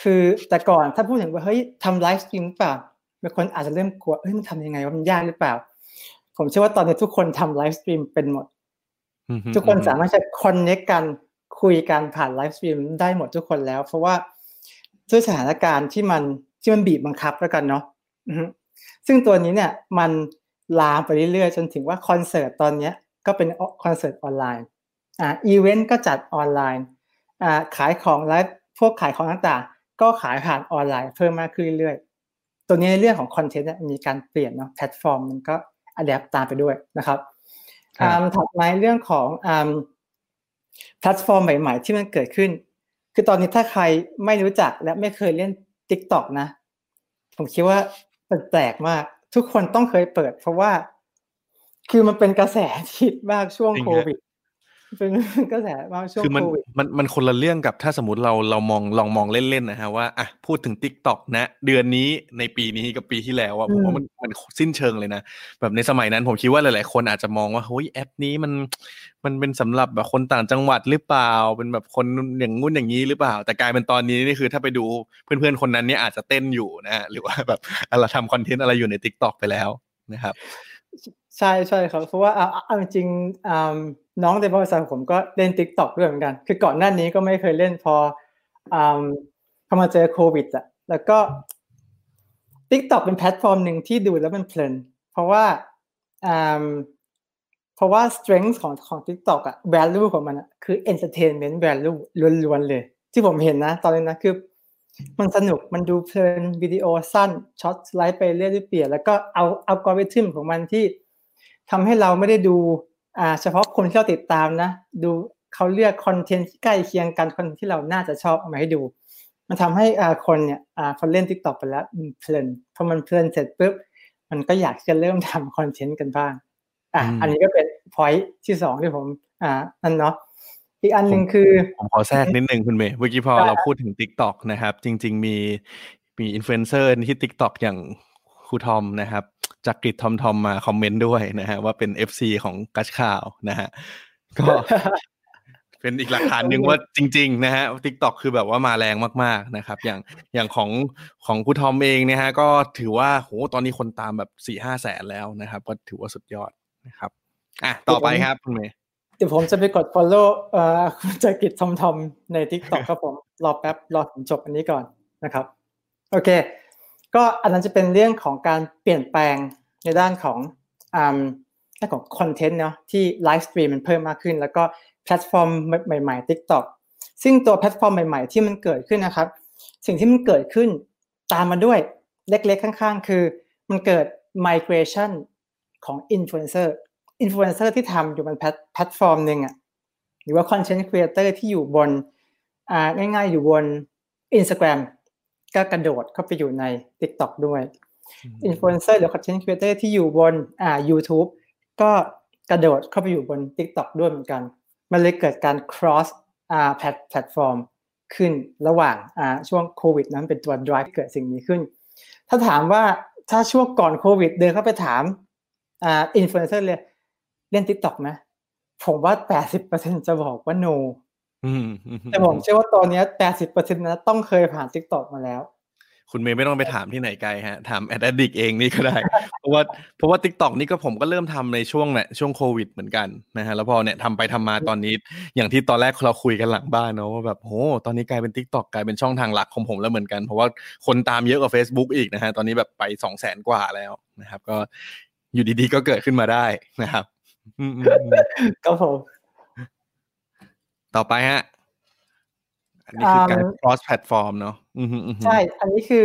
คือแต่ก่อนถ้าพูดถึงว่าเฮ้ยทำไลฟ์สตรีมหรือเปล่าบางคนอาจจะเริ่มกลัวเอ้ยมันทำยังไงว่ามันยากหรือเปล่า ผมเชื่อว่าตอนนี้ทุกคนทำไลฟ์สตรีมเป็นหมดอืมทุกคนสามารถจะคอนเน c กกันคุยกันผ่านไลฟ์สตรีมได้หมดทุกคนแล้ว เพราะว่าด้วยสถานการณ์ที่มันที่มันบีบบังคับแล้วกันเนาะอือฮึซึ่งตัวนี้เนี่ยมันลามไปเรื่อยๆ จนถึงว่าคอนเสิร์ตตอนเนี้ยก็เป็นคอนเสิร์ตออนไลน์อ่าอีเวนต์ก็จัดออนไลน์อ่าขายของไลฟ์พวกขายของต่างๆ ก็ขายผ่านออนไลน์เพิ่มมากขึ้นเรื่อยๆ ตัวนี้ในเรื่องของคอนเทนต์เนี่ยมีการเปลี่ยนเนาะแพลตฟอร์มมันก็ adapt ตามไปด้วยนะครับครับอ่าถัดมาเรื่องของอ่าแพลตฟอร์มใหม่ๆ ที่มันเกิดขึ้น คือตอนนี้ถ้าใครไม่รู้จักและไม่เคยเล่น TikTok นะ ผมคิดว่ามันแปลกมาก ทุกคนต้องเคยเปิด เพราะว่า คือมันเป็นกระแสทิดมากช่วงจริงโคฮะวิด เป็นกระแสมากช่วงคือมันโควิดมันมันคนละเรื่องกับถ้าสมมติเราเรามองลองมองเล่นๆนะฮะว่าอะพูดถึง t ิ k t o k นะ เดือนนี้ในปีนี้กับปีที่แล้วอะผมว่ามันมันสิ้นเชิงเลยนะ แบบในสมัยนั้นผมคิดว่าหลายๆ คนอาจจะมองว่าเฮ้ยแอปนี้มันมันเป็นสำหรับแบบคนต่างจังหวัดหรือเปล่า เป็นแบบคนอย่างงู้นอย่างนี้หรือเปล่า แต่กลายเป็นตอนนี้นี่คือถ้าไปดูเพื่อนๆคนนั้นเนี่ยอาจจะเต้นอยู่นะฮะหรือว่าแบบอะไรทำคอนเทนต์อะไรอยู่ใน t ิ k t o k ไปแล้วนะครับ ใช่ใช่ครับ เพราะว่าเอาจริงๆน้องในบริษัทผมก็เล่น t ิ k t o k ด้วยเหมือนกัน คือก่อนหน้านี้ก็ไม่เคยเล่นพออ่าพอมาเจอโควิดอะแล้วก็ t ิ k t o k เป็นแพลตฟอร์มหนึ่งที่ดูแล้วมันเพลิน เพราะว่าเพราะว่า strength ของของ TikTok อะ value ของมันอะคือ entertainment value ล้วนๆเลย ที่ผมเห็นนะ ตอนนี้นะคือ มันสนุกมันดูเพลินวิดีโอสั้นช็อตไลด์ไปเรื่อยๆเปลี่ยนแล้วก็เอาเอัลกอริทึมของมันที่ ทำให้เราไม่ได้ดูอ่าเฉพาะคนที่เราติดตามนะ ดูเขาเลือกคอนเทนต์ที่ใกล้เคียงกันคอนที่เราน่าจะชอบเอามาให้ดู มันทำให้อ่าคนเนี่ยอ่าพอเล่น TikTok ไปแล้วมันเพลินพอมันเพลินเสร็จปุ๊บมันก็อยากจะเริ่มทำคอนเทนต์กันบ้างอะอืมอันนี้ก็เป็น point ที่สองที่ผม อ่านั่นเนาะอีกอันหนึ่งคือผมขอแทรกนิดนึงคุณเมย์เมื่อกี้พอได้เราพูดถึง TikTok นะครับ จริง ๆ มีมีอินฟลูเอนเซอร์ที่ t ิ k t o k อย่างครูทอมนะครับ จักรกฤตทอมทอมมาคอมเมนต์ด้วยนะฮะว่าเป็น FC ของกัชข่าวนะฮะก็เป็นอีกหลักฐานหนึ่งว่าจริง ๆ นะฮะ t ิ k t o k คือแบบว่ามาแรงมากๆนะครับ อย่างอย่างของของครูทอมเองเนี่ยฮะก็ถือว่าโหตอนนี้คนตามแบบสี่ห้าแสนแล้วนะครับ ก็ถือว่าสุดยอดนะครับอะต่อไปครับคุณเมย์เดี๋ยวผมจะไปกด follow เอ่อคุณจักรกฤตทอมทอมใน TikTok ครับผม รอแป๊บรอผมจบอันนี้ก่อนนะครับ โอเค ก็อันนั้นจะเป็นเรื่องของการเปลี่ยนแปลงในด้านของอ่าด้านของคอนเทนต์เนาะที่ไลฟ์สตรีมมันเพิ่มมากขึ้น แล้วก็แพลตฟอร์มใหม่ๆ TikTok ซึ่งตัวแพลตฟอร์มใหม่ ๆ ที่มันเกิดขึ้นนะครับ สิ่งที่มันเกิดขึ้นตามมาด้วยเล็กๆ ข้างๆ คือมันเกิด migration ของ influencer อินฟลูเอนเซอร์ที่ทำอยู่บนแพลตฟอร์มหนึ่งอะหรือว่า content creator ที่อยู่บนอ่าง่ายๆ อยู่บน Instagram ก็กระโดดเข้าไปอยู่ใน TikTok ด้วยอินฟลูเอนเซอร์หรือ content creator ที่อยู่บนอ่า YouTube ก็กระโดดเข้าไปอยู่บน TikTok ด้วยเหมือนกัน มันเลยเกิดการ cross อ่าแพลตแพลตฟอร์มขึ้นระหว่างอ่าช่วงโควิดนั้นเป็นตัว drive เกิดสิ่งนี้ขึ้น ถ้าถามว่าถ้าช่วงก่อนโควิด เดินเข้าไปถามอ่าอินฟลูเอนเซอร์เลยเล่น TikTok ไหมผมว่า 80%จะบอกว่า no อืม แต่ผมเชื่อว่าตอนเนี้ย80%นะต้องเคยผ่าน TikTok มาแล้ว คุณเมย์ไม่ต้องไปถามที่ไหนไกลฮะ ถามแอดดิกเองนี่ก็ได้ เพราะว่าเพราะว่า t ิ k t o k นี่ก็ผมก็เริ่มทำในช่วงเนี่ยช่วงโควิดเหมือนกันนะฮะ แล้วพอเนี่ยทำไปทำมาตอนนี้ อย่างที่ตอนแรกเราคุยกันหลังบ้านเนาะว่าแบบโหตอนนี้กลายเป็น t ิ k t o k กลายเป็นช่องทางหลักของผมแล้วเหมือนกัน เพราะว่าคนตามเยอะกว่า Facebook อีกนะฮะ ตอนนี้แบบไปสองแสนกว่าแล้วนะครับ ก็อยู่ดีๆก็เกิดขึ้นมาได้นะครับอืมอืมอืมก็ผม ต่อไปฮะ อันนี้คือการ cross platform เนาะอืมอืมอืมใช่ อันนี้คือ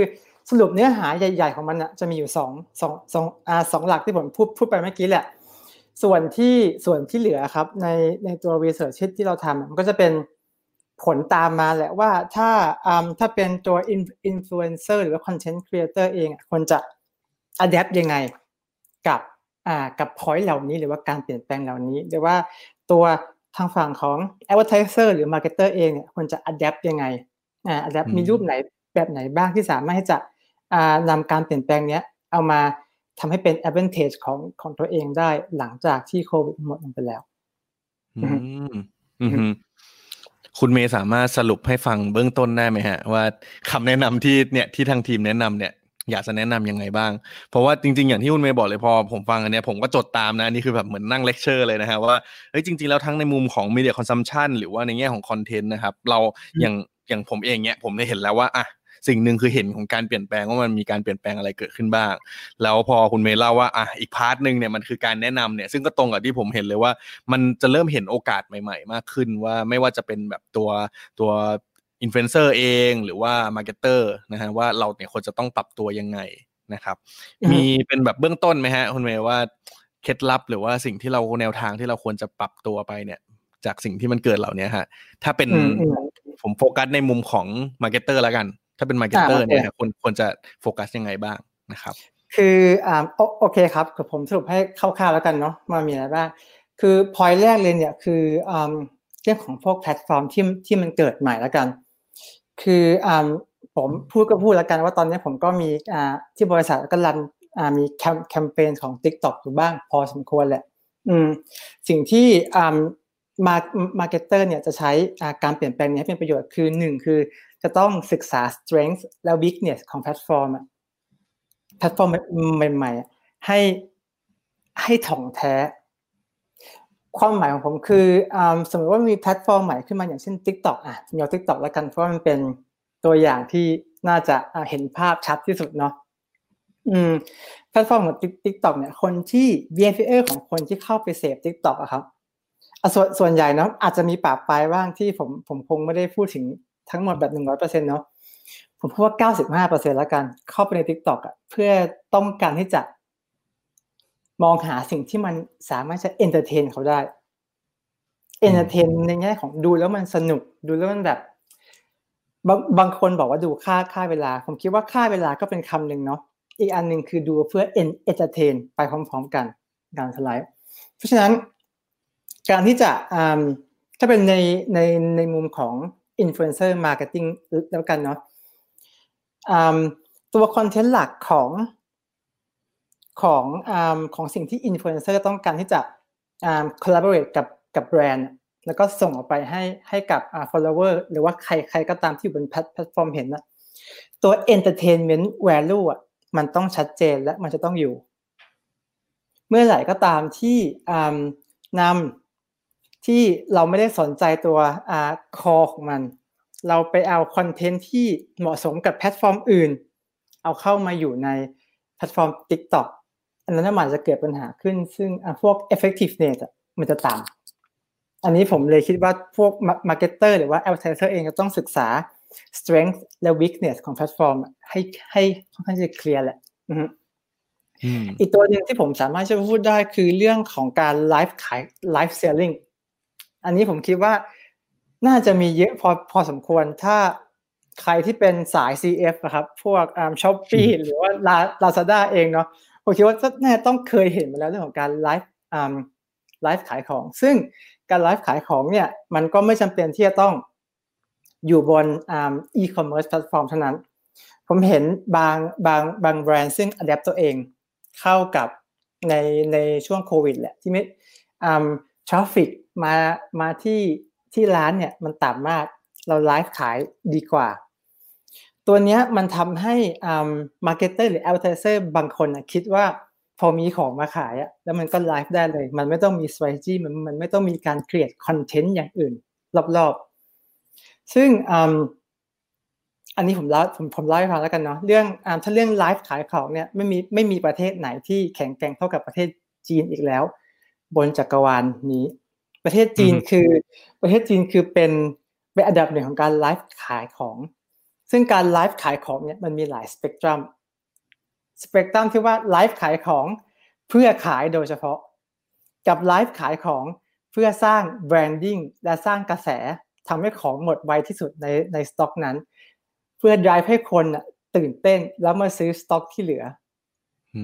สรุปเนื้อหาใหญ่ ๆ ของมันอะจะมีอยู่สองสองสองอ่าสองหลักที่ผมพูดพูดไปเมื่อกี้แหละ ส่วนที่ส่วนที่เหลือครับ ในในตัว research ที่ที่เราทำอะมันก็จะเป็นผลตามมาแหละว่าถ้าอ่าถ้าเป็นตัว in- influencer หรือว่า content creator เองอะควรจะ adapt ยังไงกับอ่ากับ point เหล่านี้หรือว่าการเปลี่ยนแปลงเหล่านี้หรือว่าตัว ทางฝั่งของ advertiser หรือ marketer เองเนี่ยควรจะ adapt ยังไงอ่า adapt มีรูปไหนแบบไหนบ้างที่สามารถที่จะนำการเปลี่ยนแปลงนี้เอามาทำให้เป็น advantage ของของตัวเองได้หลังจากที่โควิดหมดลงไปแล้วอืมอืมคุณเมย์สามารถสรุปให้ฟังเบื้องต้นได้ไหมฮะ ว่าคำแนะนำที่เนี่ยที่ทางทีมแนะนำเนี่ย อยากจะแนะนํำยังไงบ้าง เพราะว่าจริงๆ อย่างที่คุณเมย์บอกเลยพอผมฟังอันเนี้ยผมก็จดตามนะนี่คือแบบเหมือนนั่งเลคเชอร์เลยนะฮะว่าเฮ้ยจริงๆ แล้วทั้งในมุมของ media consumption หรือว่าในแง่ของคอนเทนต์นะครับ เราอย่างอย่างผมเองเนี้ยผมได้เห็นแล้วว่าอะสิ่งหนึ่งคือเห็นของการเปลี่ยนแปลงว่ามันมีการเปลี่ยนแปลงอะไรเกิดขึ้นบ้าง แล้วพอคุณเมย์เล่าว่าอะอีก part หนึ่งเนี่ยมันคือการแนะนำเนี่ยซึ่งก็ตรงกับที่ผมเห็นเลยว่า มันจะเริ่มเห็นโอกาสใหม่ ๆ มากขึ้นว่าไม่ว่าจะเป็นแบบตัวตัว อินฟลูเอนเซอร์เองหรือว่า marketer นะฮะว่าเราเนี่ยควรจะต้องปรับตัวยังไงนะครับ มีเป็นแบบเบื้องต้นไหมฮะคุณเมย์ว่าเคล็ดลับหรือว่าสิ่งที่เราแนวทางที่เราควรจะปรับตัวไปเนี่ย จากสิ่งที่มันเกิดเหล่านี้ฮะถ้าเป็นผมโฟกัสในมุมของ marketer แล้วกัน ถ้าเป็น marketer เนี่ยควรควรจะโฟกัสยังไงบ้างนะครับ คืออ่าโอเคครับกับผมสรุปให้คร่าวๆแล้วกันเนาะมามีอะไรบ้างคือพอยแรกเลยเนี่ยคืออ่าเรื่องของพวกแพลตฟอร์มที่ที่มันเกิดใหม่แล้วกัน คืออ่าผมพูดก็พูดแล้วกันว่าตอนนี้ผมก็มีอ่าที่บริษัทก็ runอ่ามีแคมเปญของ TikTok อยู่บ้างพอสมควรแหละอืมสิ่งที่อ่ามา marketer เนี่ยจะใช้การเปลี่ยนแปลงนี้เป็นประโยชน์คือหนึ่งคือจะต้องศึกษา strength และ weakness ของแพลตฟอร์มแพลตฟอร์มใหม่ๆให้ให้ถ่องแท้ ความหมายของผมคือสมมติว่ามีแพลตฟอร์มใหม่ขึ้นมาอย่างเช่น TikTok อะยก TikTok แล้วกันเพราะมันเป็นตัวอย่างที่น่าจะเห็นภาพชัดที่สุดเนาะแพลตฟอร์มของ TikTok เนี่ยคนที่ behavior ของคนที่เข้าไปเสพ TikTok อะครับส่วนส่วนใหญ่เนาะอาจจะมีปรับไปบ้างที่ผมผมคงไม่ได้พูดถึงทั้งหมดแบบหนึ่งร้อยเปอร์เซ็นต์เนาะผมพูดว่าเก้าสิบห้าเปอร์เซ็นต์แล้วกันเข้าไปใน TikTok อะเพื่อต้องการที่จะ มองหาสิ่งที่มันสามารถจะ entertain เขาได้entertain ในแง่ของดูแล้วมันสนุกดูแล้วมันแบบ บางบางคนบอกว่าดูฆ่าฆ่าเวลา ผมคิดว่าฆ่าเวลาก็เป็นคำหนึ่งเนาะอีกอันหนึ่งคือดูเพื่อ entertain ไปพร้อม ๆ กันการสไลด์ เพราะฉะนั้นการที่จะถ้าเป็นในในในมุมของ influencer marketing แล้วกันเนาะตัวคอนเทนต์หลักของ ของอของสิ่งที่อินฟลูเอนเซอร์ต้องการที่จะ collaborate กับแบรนด์แล้วก็ส่งออกไปให้ให้กับ follower หรือว่าใครใครก็ตามที่อยู่บนแพลตฟอร์มเห็นนะตัว entertainment value อะมันต้องชัดเจนและมันจะต้องอยู่ เมื่อไหร่ก็ตามที่นำที่เราไม่ได้สนใจตัวอ่า core ของมัน เราไปเอาคอนเทนต์ที่เหมาะสมกับแพลตฟอร์มอื่น เอาเข้ามาอยู่ในแพลตฟอร์ม TikTok อันนั้นมันจะเกิดปัญหาขึ้น ซึ่งพวก effectiveness มันจะต่ำอันนี้ผมเลยคิดว่าพวก marketer หรือว่า advertiser เองก็ต้องศึกษา strength และ weakness ของแพลตฟอร์มให้ให้ค่อนข้างจะเคลียร์แหละอีกตัวหนึ่งที่ผมสามารถจะพูดได้คือเรื่องของการไลฟ์ขาย live selling อันนี้ผมคิดว่าน่าจะมีเยอะพอพอสมควรถ้าใครที่เป็นสาย CF นะครับ พวกอ่า Shopee หรือว่าลาซาด้าเองเนาะ ผมคิดว่าแน่ต้องเคยเห็นมาแล้วเรื่องของการไลฟ์ไลฟ์ขายของ ซึ่งการไลฟ์ขายของเนี่ยมันก็ไม่จำเป็นที่จะต้องอยู่บน e-commerce platform เท่านั้น ผมเห็นบางบางบางแบรนด์ซึ่ง adapt ตัวเองเข้ากับในในช่วงโควิดแหละที่ไม่ trafficมามาที่ที่ร้านเนี่ยมันต่ำมากเราไลฟ์ขายดีกว่า ตัวเนี้ยมันทำให้ marketer หรือ advertiser บางคนคิดว่าพอมีของมาขายอะแล้วมันก็ไลฟ์ได้เลย มันไม่ต้องมี strategy มันมันไม่ต้องมีการ create content อย่างอื่น รอบๆ ซึ่งอันนี้ผมเล่าผมผมเล่าให้ฟังแล้วกันเนาะเรื่องอถ้าเรื่องไลฟ์ขายของเนี่ยไม่มีไม่มีประเทศไหนที่แข็งแกร่งเท่ากับประเทศจีนอีกแล้ว บนจักรวาลนี้ ประเทศจีนคือประเทศจีนคือเป็นเป็นอันดับหนึ่งของการไลฟ์ขายของ ซึ่งการไลฟ์ขายของเนี่ยมันมีหลาย spectrum spectrum ที่ว่าไลฟ์ขายของเพื่อขายโดยเฉพาะ กับไลฟ์ขายของเพื่อสร้าง branding และสร้างกระแสทำให้ของหมดไวที่สุดในในสต็อกนั้น เพื่อ drive ให้คนตื่นเต้นแล้วมาซื้อสต็อกที่เหลือ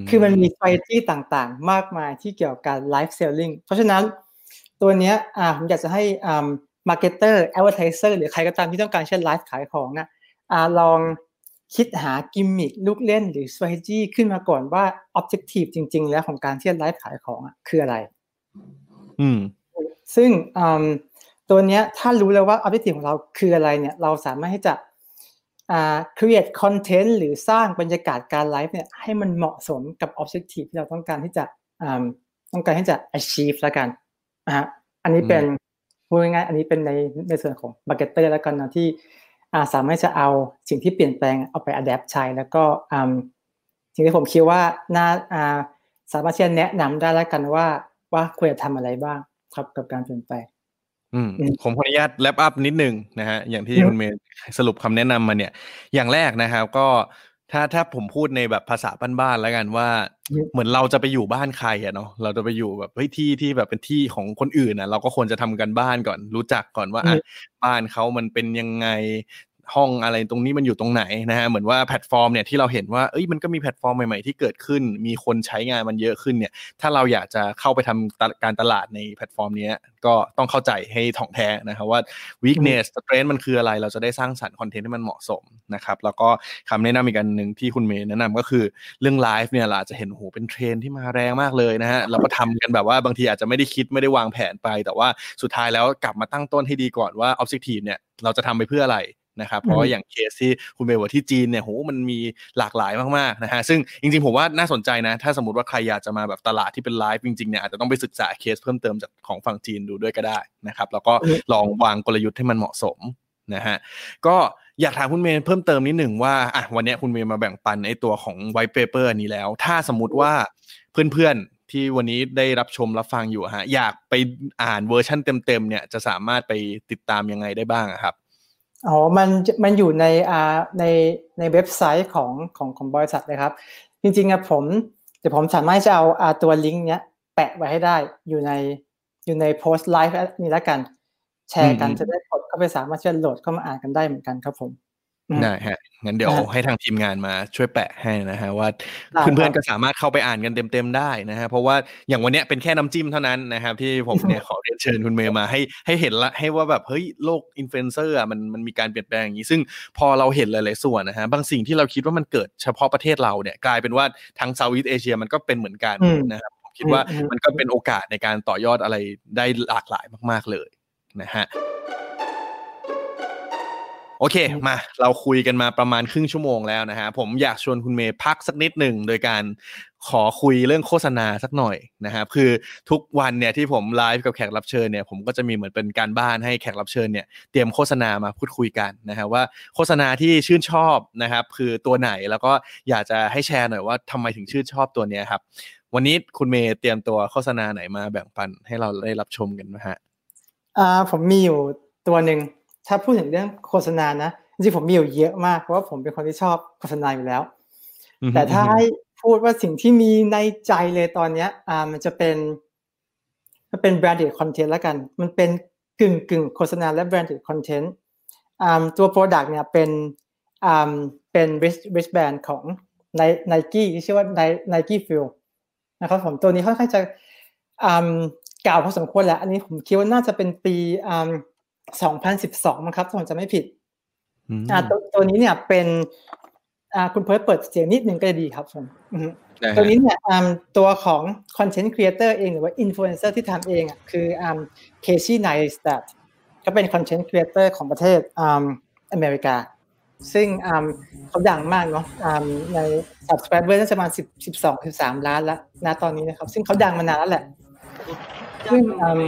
คือมันมีไฟที่ต่างๆ มากมายที่เกี่ยวกับการ live selling เพราะฉะนั้นตัวเนี้ยอ่าผมอยากจะให้อ่า marketer advertiser หรือใครก็ตามที่ต้องการเช่นไลฟ์ขายของนะ อ่าลองคิดหากิมมิคลูกเล่นหรือ strategy ขึ้นมาก่อนว่า objective จริง ๆ แล้วของการที่จะไลฟ์ขายของคืออะไร อืม ซึ่งตัวเนี้ยถ้ารู้แล้วว่า objective ของเราคืออะไรเนี่ย เราสามารถที่จะอ่า create content หรือสร้างบรรยากาศการไลฟ์เนี่ยให้มันเหมาะสมกับ objective ที่เราต้องการที่จะต้องการที่จะ achieve แล้วกันนะฮะอันนี้เป็นพูดง่ายๆอันนี้เป็นในในส่วนของ marketer แล้วกันนะที่ สามารถจะเอาสิ่งที่เปลี่ยนแปลงเอาไป adapt ใช้ แล้วก็สิ่งที่ผมคิดว่าน่าสามารถที่จะแนะนำได้แล้วกันว่าว่าควรจะทำอะไรบ้างครับกับการเปลี่ยนแปลงอืมผมขออนุญาต wrap up นิดนึงนะฮะอย่างที่คุณเมย์สรุปคำแนะนำมาเนี่ย อย่างแรกนะครับ ก็ถ้าถ้าผมพูดในแบบภาษาบ้านๆแล้วกันว่า เหมือนเราจะไปอยู่บ้านใครอะเนาะเราจะไปอยู่แบบเฮ้ยที่ที่แบบเป็นที่ของคนอื่นอะเราก็ควรจะทำการบ้านก่อน รู้จักก่อนว่าอะบ้านเขามันเป็นยังไง ห้องอะไรตรงนี้มันอยู่ตรงไหนนะฮะเหมือนว่าแพลตฟอร์มเนี่ยที่เราเห็นว่าเอ้ยมันก็มีแพลตฟอร์มใหม่ๆที่เกิดขึ้น มีคนใช้งานมันเยอะขึ้นเนี่ย ถ้าเราอยากจะเข้าไปทำการตลาดในแพลตฟอร์มนี้ก็ต้องเข้าใจให้ถ่องแท้นะครับว่า weakness strength มันคืออะไรเราจะได้สร้างสรรค์คอนเทนต์ที่มันเหมาะสมนะครับแล้วก็คำแนะนำอีกอันหนึ่งที่คุณเมย์แนะนำก็คือเรื่องไลฟ์เนี่ยเราจะเห็นโหเป็นเทรนด์ที่มาแรงมากเลยนะฮะเราก็ทำกันแบบว่าบางทีอาจจะไม่ได้คิดไม่ได้วางแผนไป แต่ว่าสุดท้ายแล้วกลับมาตั้งต้นให้ดีก่อนว่า objective เนี่ยเราจะทำไปเพื่ออะไร นะครับเพราะว่าอย่างเคสที่คุณเมย์ว่าที่จีนเนี่ยโหมันมีหลากหลายมากๆนะฮะซึ่งจริงๆผมว่าน่าสนใจนะ ถ้าสมมติว่าใครอยากจะมาแบบตลาดที่เป็นไลฟ์จริงๆเนี่ยอาจจะต้องไปศึกษาเคสเพิ่มเติมจากของฝั่งจีนดูด้วยก็ได้นะครับแล้วก็ลองวางกลยุทธ์ให้มันเหมาะสมนะฮะก็อยากถามคุณเมย์เพิ่มเติมนิดหนึ่งว่าอะวันนี้คุณเมย์มาแบ่งปันไอ้ตัวของ white paper นี้แล้ว ถ้าสมมติว่าเพื่อนๆที่วันนี้ได้รับชมรับฟังอยู่ฮะอยากไปอ่านเวอร์ชั่นเต็มๆเนี่ยจะสามารถไปติดตามยังไงได้บ้างครับ อ๋อ มันมันอยู่ในอ่าในในเว็บไซต์ของของของบริษัทเลยครับ จริงๆอะผมเดี๋ยวผมสามารถจะเอาอาตัวลิงก์เนี้ยแปะไว้ให้ได้อยู่ในอยู่ในโพสต์ไลฟ์นี้แล้วกัน แชร์กันจะได้กดเข้าไปสามารถจะโหลดเข้ามาอ่านกันได้เหมือนกันครับผม ได้ฮะงั้นเดี๋ยวให้ทางทีมงานมาช่วยแปะให้นะฮะว่าเพื่อนๆก็สามารถเข้าไปอ่านกันเต็มๆได้นะฮะเพราะว่าอย่างวันนี้เป็นแค่น้ำจิ้มเท่านั้นนะครับที่ผมเนี่ยขอเรียนเชิญคุณเมย์มาให้ให้เห็นละให้ว่าแบบเฮ้ยโลกอินฟลูเอนเซอร์อะมันมันมีการเปลี่ยนแปลงอย่างนี้ ซึ่งพอเราเห็นหลายๆส่วนนะฮะบางสิ่งที่เราคิดว่ามันเกิดเฉพาะประเทศเราเนี่ยกลายเป็นว่าทั้ง Southeast Asia มันก็เป็นเหมือนกันนะครับผมคิดว่ามันก็เป็นโอกาสในการต่อยอดอะไรได้หลากหลายมาก ๆเลยนะฮะ โอเคมา เราคุยกันมาประมาณครึ่งชั่วโมงแล้วนะฮะผมอยากชวนคุณเมย์พักสักนิดหนึ่งโดยการขอคุยเรื่องโฆษณาสักหน่อยนะครับคือทุกวันเนี่ยที่ผมไลฟ์กับแขกรับเชิญเนี่ยผมก็จะมีเหมือนเป็นการบ้านให้แขกรับเชิญเนี่ยเตรียมโฆษณามาพูดคุยกันนะฮะว่าโฆษณาที่ชื่นชอบนะครับคือตัวไหนแล้วก็อยากจะให้แชร์หน่อยว่าทำไมถึงชื่นชอบตัวเนี้ยครับวันนี้คุณเมย์เตรียมตัวโฆษณาไหนมาแบ่งปันให้เราได้รับชมกันนะฮะอ่าผมมีอยู่ตัวหนึ่ง ถ้าพูดถึงเรื่องโฆษณานะจริงๆผมมีอยู่เยอะมากเพราะว่าผมเป็นคนที่ชอบโฆษณาอยู่แล้ว แต่ถ้าให้พูดว่าสิ่งที่มีในใจเลยตอนเนี้ย อ่ามันจะเป็นมันเป็น branded content แล้วกัน มันเป็นกึ่งกึ่งโฆษณาและ branded content อ่าตัว product เนี่ยเป็นอ่าเป็น wrist wristband ของ Nike ที่ชื่อว่า Nike Feel นะครับผมตัวนี้ค่อนข้างจะอ่าเก่าพอสมควรแล้ว อันนี้ผมคิดว่าน่าจะเป็นปีอ่า 2012มั้งครับถ้าผมจะไม่ผิดอ่าตัวตัวนี้เนี่ยเป็นอ่าคุณเพิร์ดเปิดเสียงนิดนึงก็จะดีครับผมตัวนี้เนี่ยอ่าตัวของ content creator เองหรือว่าอินฟลูเอนเซอร์ที่ทำเองอะคืออ่า Casey Neistat ก็เป็น content creator ของประเทศอ่าอเมริกา ซึ่งอ่าเขาดังมากเนาะอ่าใน subscriber น่าจะประมาณสิบสิบสองสิบสามล้านแล้วนะตอนนี้นะครับ ซึ่งเขาดังมานานแล้วแหละซึ่งอ่า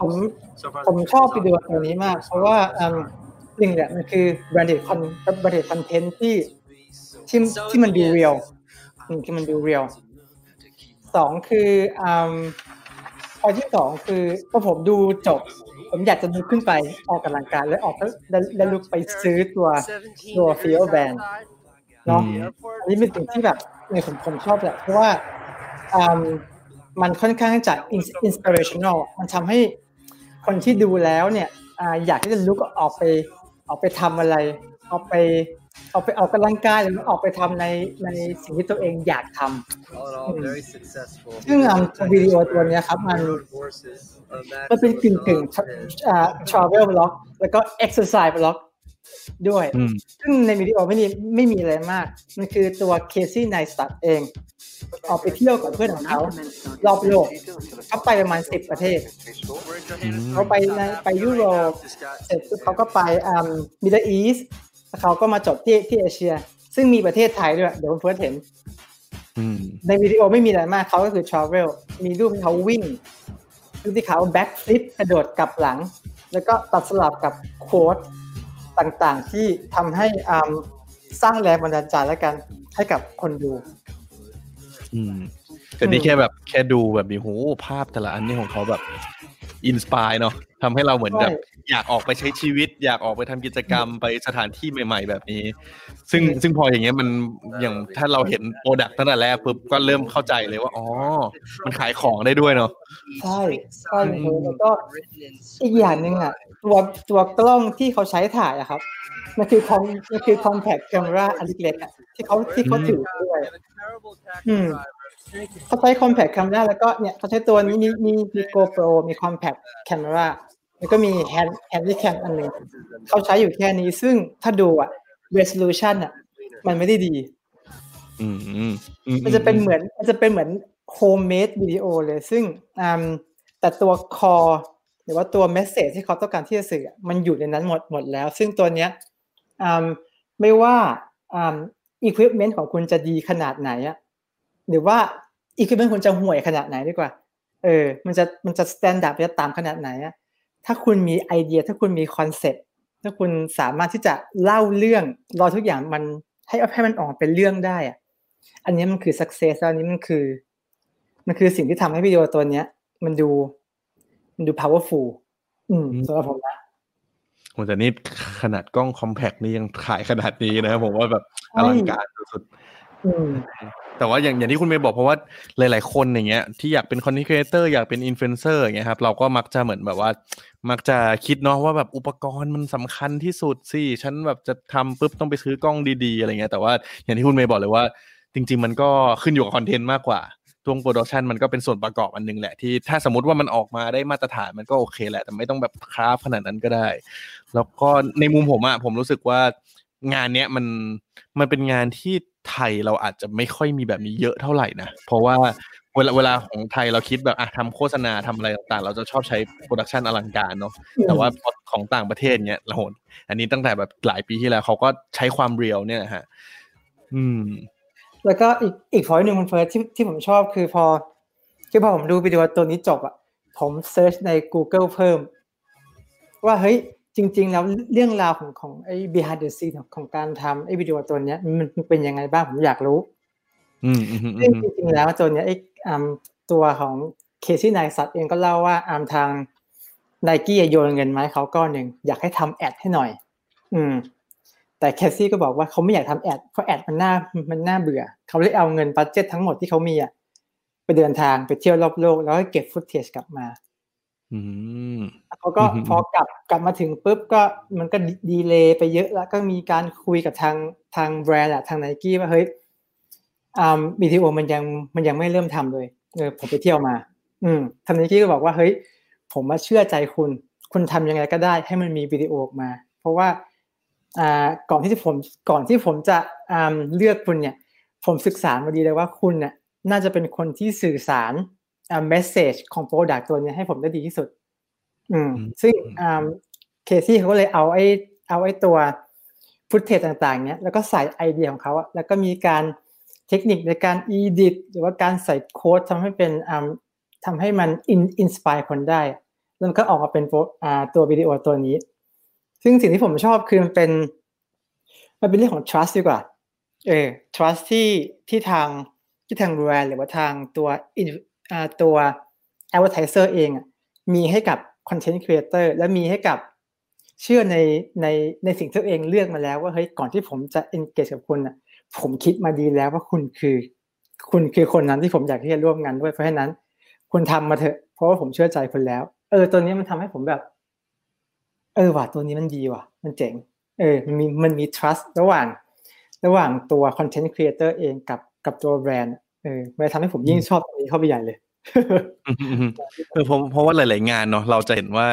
ผมผมชอบวิดีโอตัวนี้มาก เพราะว่าอ่าหนึ่งเนี่ยมันคือ branded con branded content ที่ที่ที่มันดู real ที่มันดู real สองคืออ่าข้อที่สองคือพอผมดูจบ ผมอยากจะลุกขึ้นไปออกกำลังกายแล้วออกแล้วลุกไปซื้อตัวตัว FuelBand เนาะอันนี้เป็นสิ่งที่แบบในผมผมชอบแหละเพราะว่าอ่า มันค่อนข้างจะ inspirational มันทำให้คนที่ดูแล้วเนี่ยอยากที่จะลุกออกไปออกไปทำอะไร ออกไปออกไปออกกำลังกายหรือออกไปทำในในสิ่งที่ตัวเองอยากทำซึ่งวิดีโอตัวนี้ครับมันมันเป็นกึ่งกึ่ง travel vlog แล้วก็ exercise vlog ด้วยอืมซึ่งในวิดีโอไม่มีไม่มีอะไรมาก มันคือตัว Casey Neistat เอง ออกไปเที่ยวกับเพื่อนของเขารอบโลกเขาไปประมาณสิบประเทศเขาไปในไปยุโรปเสร็จปุ๊บเขาก็ไปอ่า Middle East แล้วเขาก็มาจบที่ที่เอเชีย ซึ่งมีประเทศไทยด้วย เดี๋ยวคุณเฟิร์สเห็นอืมในวิดีโอไม่มีอะไรมากเขาก็คือ travel มีรูปที่เขาวิ่งรูปที่เขา back flip กระโดดกลับหลัง แล้วก็ตัดสลับกับquote ต่างๆ ที่ทำให้อ่าสร้างแรงบันดาลใจแล้วกันให้กับคนดู อืมแต่นี่แค่แบบแค่ดูแบบนี้โหภาพแต่ละอันนี่ของเขาแบบ inspire เนาะทำให้เราเหมือนใช่แบบอยากออกไปใช้ชีวิต อยากออกไปทำกิจกรรมไปสถานที่ใหม่ ๆ แบบนี้ ซึ่งซึ่งพออย่างเงี้ยมันอย่างถ้าเราเห็น product ตั้งแต่แรกปุ๊บก็เริ่มเข้าใจเลยว่าอ๋อมันขายของได้ด้วยเนาะใช่ใช่เลยแล้วก็อีกอย่างหนึ่งอะ ตัวตัวกล้องที่เขาใช้ถ่ายอะครับมันคือคอมมันคือ compact camera อันเล็กๆอะที่เขาที่เขาถือด้วยอืมเขาใช้ compact camera แล้วก็เนี่ยเขาใช้ตัวนี้มีมีมี GoPro มี compact camera แล้วก็มี hand handycam อันหนึ่งเขาใช้อยู่แค่นี้ซึ่งถ้าดูอะ resolution อะมันไม่ได้ดีอืมอืมอืมันจะเป็นเหมือนมันจะเป็นเหมือน homemade วิดีโอเลยซึ่งอืมแต่ตัว core หรือว่าตัว message ที่เขาต้องการที่จะสื่อมันอยู่ในนั้นหมดหมดแล้ว ซึ่งตัวเนี้ยไม่ว่าอืม equipment ของคุณจะดีขนาดไหนอะหรือว่า equipment คุณจะห่วยขนาดไหนดีกว่า เออ มันจะมันจะ standard จะตามขนาดไหนอะถ้าคุณมีไอเดีย ถ้าคุณมีคอนเซ็ปต์ถ้าคุณสามารถที่จะเล่าเรื่องราวทุกอย่างมันให้ให้มันออกเป็นเรื่องได้อะอันนี้มันคือ success แล้วอันนี้มันคือ มันคือสิ่งที่ทำให้วิดีโอตัวเนี้ย มันดู มันดู powerful อืมสำหรับผมนะโหแต่นี่ขนาดกล้อง compact นี่ยังขายขนาดนี้นะครับผมว่าแบบใช่อลังการสุดอืมๆแต่ว่าอย่างอย่างที่คุณเมย์บอกเพราะว่าหลาย ๆ คนอย่างเงี้ย ที่อยากเป็น content creator อยากเป็นอินฟลูเอนเซอร์อย่างเงี้ยครับ เราก็มักจะเหมือนแบบว่า มักจะคิดเนาะว่าแบบอุปกรณ์มันสำคัญที่สุดสิฉันแบบจะทำปุ๊บต้องไปซื้อกล้องดี ๆ อะไรเงี้ยแต่ว่าอย่างที่คุณเมย์บอกเลยว่า จริง ๆ มันก็ขึ้นอยู่กับคอนเทนต์มากกว่า ตัว production มันก็เป็นส่วนประกอบอันหนึ่งแหละที่ถ้าสมมติว่ามันออกมาได้มาตรฐานมันก็โอเคแหละ แต่ไม่ต้องแบบ craft ขนาดนั้นก็ได้ แล้วก็ในมุมผมอะผมรู้สึกว่างานเนี้ยมันมันเป็นงานที่ไทยเราอาจจะไม่ค่อยมีแบบนี้เยอะเท่าไหร่นะ เพราะว่าเวลาเวลาของไทยเราคิดแบบอะทำโฆษณาทำอะไรต่างๆ เราจะชอบใช้ production อลังการเนาะแต่ว่าพอของต่างประเทศเนี้ยเราอันนี้ตั้งแต่แบบหลายปีที่แล้วเขาก็ใช้ความ real เนี่ยนะฮะ อืม แล้วก็อีกอีกพอยหนึ่งคุณเฟิร์สที่ที่ผมชอบคือพอคือพอผมดูวิดีโอตัวนี้จบอะผม search ใน Google เพิ่ม ว่าเฮ้ยจริง ๆ แล้วเรื่องราวของของไอ้ behind the scene ของของการทำไอ้วิดีโอตัวเนี้ยมันมันเป็นยังไงบ้างผมอยากรู้อืมอืมอืมซึ่งจริงๆแล้วตัวเนี้ยไอ้อ่าตัวของ Casey Neistat เองก็เล่าว่าอ่าทางไนกี้โยนเงินมาให้เขาก้อนหนึ่งอยากให้ทำ ad ให้หน่อย อืม แต่ Casey ก็บอกว่าเขาไม่อยากทำ ad เพราะ ad มันน่ามันน่าเบื่อ เขาเลยเอาเงิน budget ทั้งหมดที่เขามีอะไปเดินทางไปเที่ยวรอบโลก แล้วก็เก็บ footage กลับมาอืมเขาก็อืมพอกลับกลับมาถึงปุ๊บก็มันก็ delay ไปเยอะแล้วก็มีการคุยกับทางทางแบรนด์อะทางไนกี้ว่าเฮ้ยอ่าวิดีโอมันยังมันยังไม่เริ่มทำเลยเออผมไปเที่ยวมา อืมทางไนกี้ก็บอกว่าเฮ้ย ผมมาเชื่อใจคุณ คุณทำยังไงก็ได้ ให้มันมีวิดีโอออกมา เพราะว่าอ่า ก่อนที่ผมก่อนที่ผมจะอ่าเลือกคุณเนี่ย ผมศึกษามาดีเลยว่าคุณเนี่ยน่าจะเป็นคนที่สื่อสารอ่า message ของ product ตัวเนี้ยให้ผมได้ดีที่สุด อืมอืมซึ่งอ่า Casey เขาก็เลยเอาไอ้เอาไอ้ตัว footage ต่างๆเนี้ยแล้วก็ใส่ไอเดียของเขาอะแล้วก็มีการเทคนิคในการ edit หรือว่าการใส่ quote ทำให้เป็นอ่าทำให้มัน in inspire คนได้ แล้วมันก็ออกมาเป็นโปรอ่าตัววิดีโอตัวนี้ ซึ่งสิ่งที่ผมชอบคือมันเป็น มันเป็นเรื่องของ trust ดีกว่า เออ trust ที่ที่ทางที่ทางแบรนด์หรือว่าทางตัวอ่าตัว advertiser เองมีให้กับ content creator และมีให้กับเชื่อในในในสิ่งที่ตัวเองเลือกมาแล้วว่าเฮ้ยก่อนที่ผมจะ engage กับคุณอะผมคิดมาดีแล้วว่าคุณคือ คุณคือคนนั้นที่ผมอยากที่จะร่วมงานด้วยเพราะฉะนั้น คุณทำมาเถอะเพราะว่าผมเชื่อใจคุณแล้ว เออตัวนี้มันทำให้ผมแบบ เออว่ะตัวนี้มันดีว่ะ มันเจ๋ง เออ มันมีมันมี trust ระหว่าง ระหว่างตัว content creator เองกับกับตัวแบรนด์เออมันทำให้ผมยิ่งชอบตรงนี้เข้าไปใหญ่เลยอืมอืมอืมเออเพราะเพราะว่าหลาย ๆ งานเนาะเราจะเห็นว่า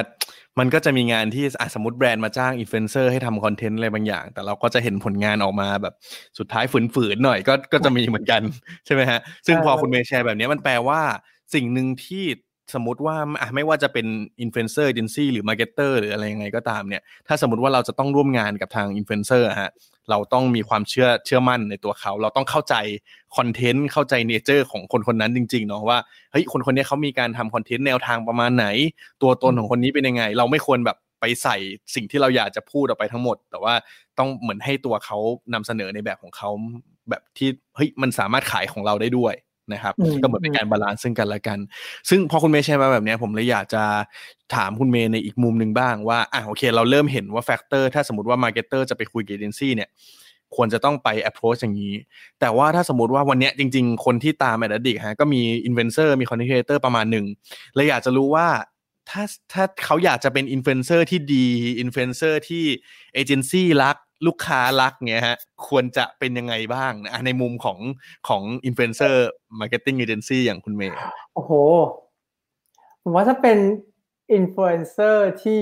มันก็จะมีงานที่อะสมมติแบรนด์มาจ้างอินฟลูเอนเซอร์ให้ทำคอนเทนต์อะไรบางอย่าง แต่เราก็จะเห็นผลงานออกมาแบบสุดท้ายฝืน ๆ หน่อยก็ก็จะมีเหมือนกัน ใช่ไหมฮะ ซึ่งพอคุณเมย์แชร์แบบนี้มันแปลว่าสิ่งหนึ่งที่ สมมติว่าอะไม่ว่าจะเป็นอินฟลูเอนเซอร์เอเจนซี่หรือ marketer หรืออะไรยังไงก็ตามเนี่ยถ้าสมมติว่าเราจะต้องร่วมงานกับทางอินฟลูเอนเซอร์ฮะเราต้องมีความเชื่อเชื่อมั่นในตัวเขา เราต้องเข้าใจคอนเทนต์เข้าใจ nature ของคนคนนั้นจริงๆเนาะว่าเฮ้ยคนคนนี้เขามีการทำคอนเทนต์แนวทางประมาณไหน ตัวตนของคนนี้เป็นยังไง เราไม่ควรแบบไปใส่สิ่งที่เราอยากจะพูดออกไปทั้งหมด แต่ว่าต้องเหมือนให้ตัวเขานำเสนอในแบบของเขาแบบที่เฮ้ยมันสามารถขายของเราได้ด้วย นะครับอืมก็เหมือนเป็นการ balance ซึ่งกันและกัน ซึ่งพอคุณเมย์แชร์มาแบบเนี้ยผมเลยอยากจะถามคุณเมย์ในอีกมุมหนึ่งบ้างว่าอะโอเค เราเริ่มเห็นว่า factor ถ้าสมมติว่า marketer จะไปคุยกับเอเจนซี่เนี่ยควรจะต้องไป approach อย่างนี้ แต่ว่าถ้าสมมติว่าวันเนี้ยจริง ๆ คนที่ตาม AdAddict ฮะก็มีอินฟลูเอนเซอร์มี content creator ประมาณหนึ่งเลยอยากจะรู้ว่าถ้าถ้าเขาอยากจะเป็นอินฟลูเอนเซอร์ที่ดีอินฟลูเอนเซอร์ที่เอเจนซี่รัก ลูกค้ารักเงี้ยฮะควรจะเป็นยังไงบ้างนะในมุมของของ influencer marketing agency อย่างคุณเมย์โอ้โห ผมว่าถ้าเป็นอินฟลูเอนเซอร์ที่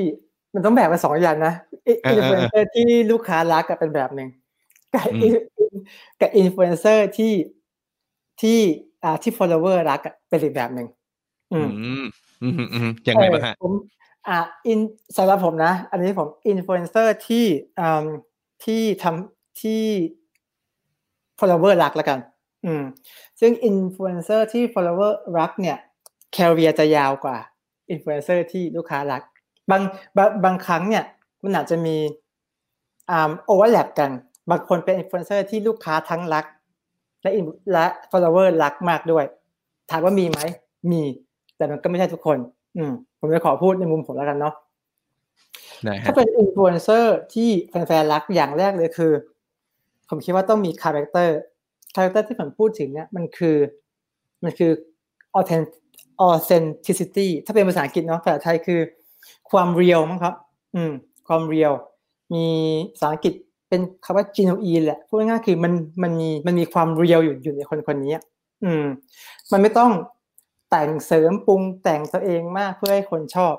มันต้องแบ่งเป็นสองอย่างนะเออเออฟลูเอนเซอร์ที่ลูกค้ารักกับเป็นแบบหนึ่งกับอืมอินกับอินฟลูเอนเซอร์ที่ที่อ่าที่ follower รักอะเป็นอีกแบบหนึ่งอือืมมอืมอืมอืมยังไงบ้างฮะเออผมอ่าอินสำหรับผมนะ อันนี้ผมอินฟลูเอนเซอร์ที่อ่า ที่ทำที่ follower รักแล้วกัน อืม ซึ่งอินฟลูเอนเซอร์ที่ follower รักเนี่ยcareer จะยาวกว่าอินฟลูเอนเซอร์ที่ลูกค้ารัก บางบางบางครั้งเนี่ยมันอาจจะมีอ่า overlap กัน บางคนเป็นอินฟลูเอนเซอร์ที่ลูกค้าทั้งรัก และ in- และ follower รักมากด้วย ถามว่ามีไหม มี แต่มันก็ไม่ใช่ทุกคน อืม ผมจะขอพูดในมุมผมแล้วกันเนาะ ถ้าเป็นอินฟลูเอนเซอร์ที่แฟนๆรักอย่างแรกเลยคือ ผมคิดว่าต้องมีคาแรคเตอร์คาแรคเตอร์ที่ผมพูดถึงเนี่ยมันคือมันคือ authenticity ถ้าเป็นภาษาอังกฤษเนาะภาษาไทยคือ ความ real มั้งครับ อืม ความ real มีภาษาอังกฤษเป็นคำว่า genuine แหละพูดง่ายๆคือมันมันมีมันมีความ real อยู่อยู่ในคนคนนี้อืม มันไม่ต้องแต่งเสริมปรุงแต่งตัวเองมากเพื่อให้คนชอบ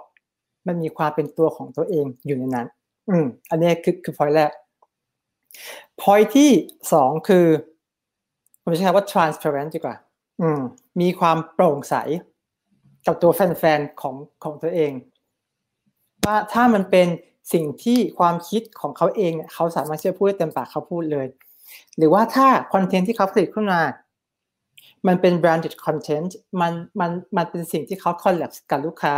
มันมีความเป็นตัวของตัวเองอยู่ในนั้น อืม อันนี้คือคือ point แรก point ที่สองคือผมใช้คำว่า transparent ดีกว่า อืม มีความโปร่งใส กับตัวแฟนๆของของตัวเอง ว่าถ้ามันเป็นสิ่งที่ความคิดของเขาเองเนี่ยเขาสามารถที่จะพูดได้เต็มปากเขาพูดเลย หรือว่าถ้าคอนเทนต์ที่เขาผลิตขึ้นมา มันเป็น branded content มันมันมันเป็นสิ่งที่เขา collab กับลูกค้า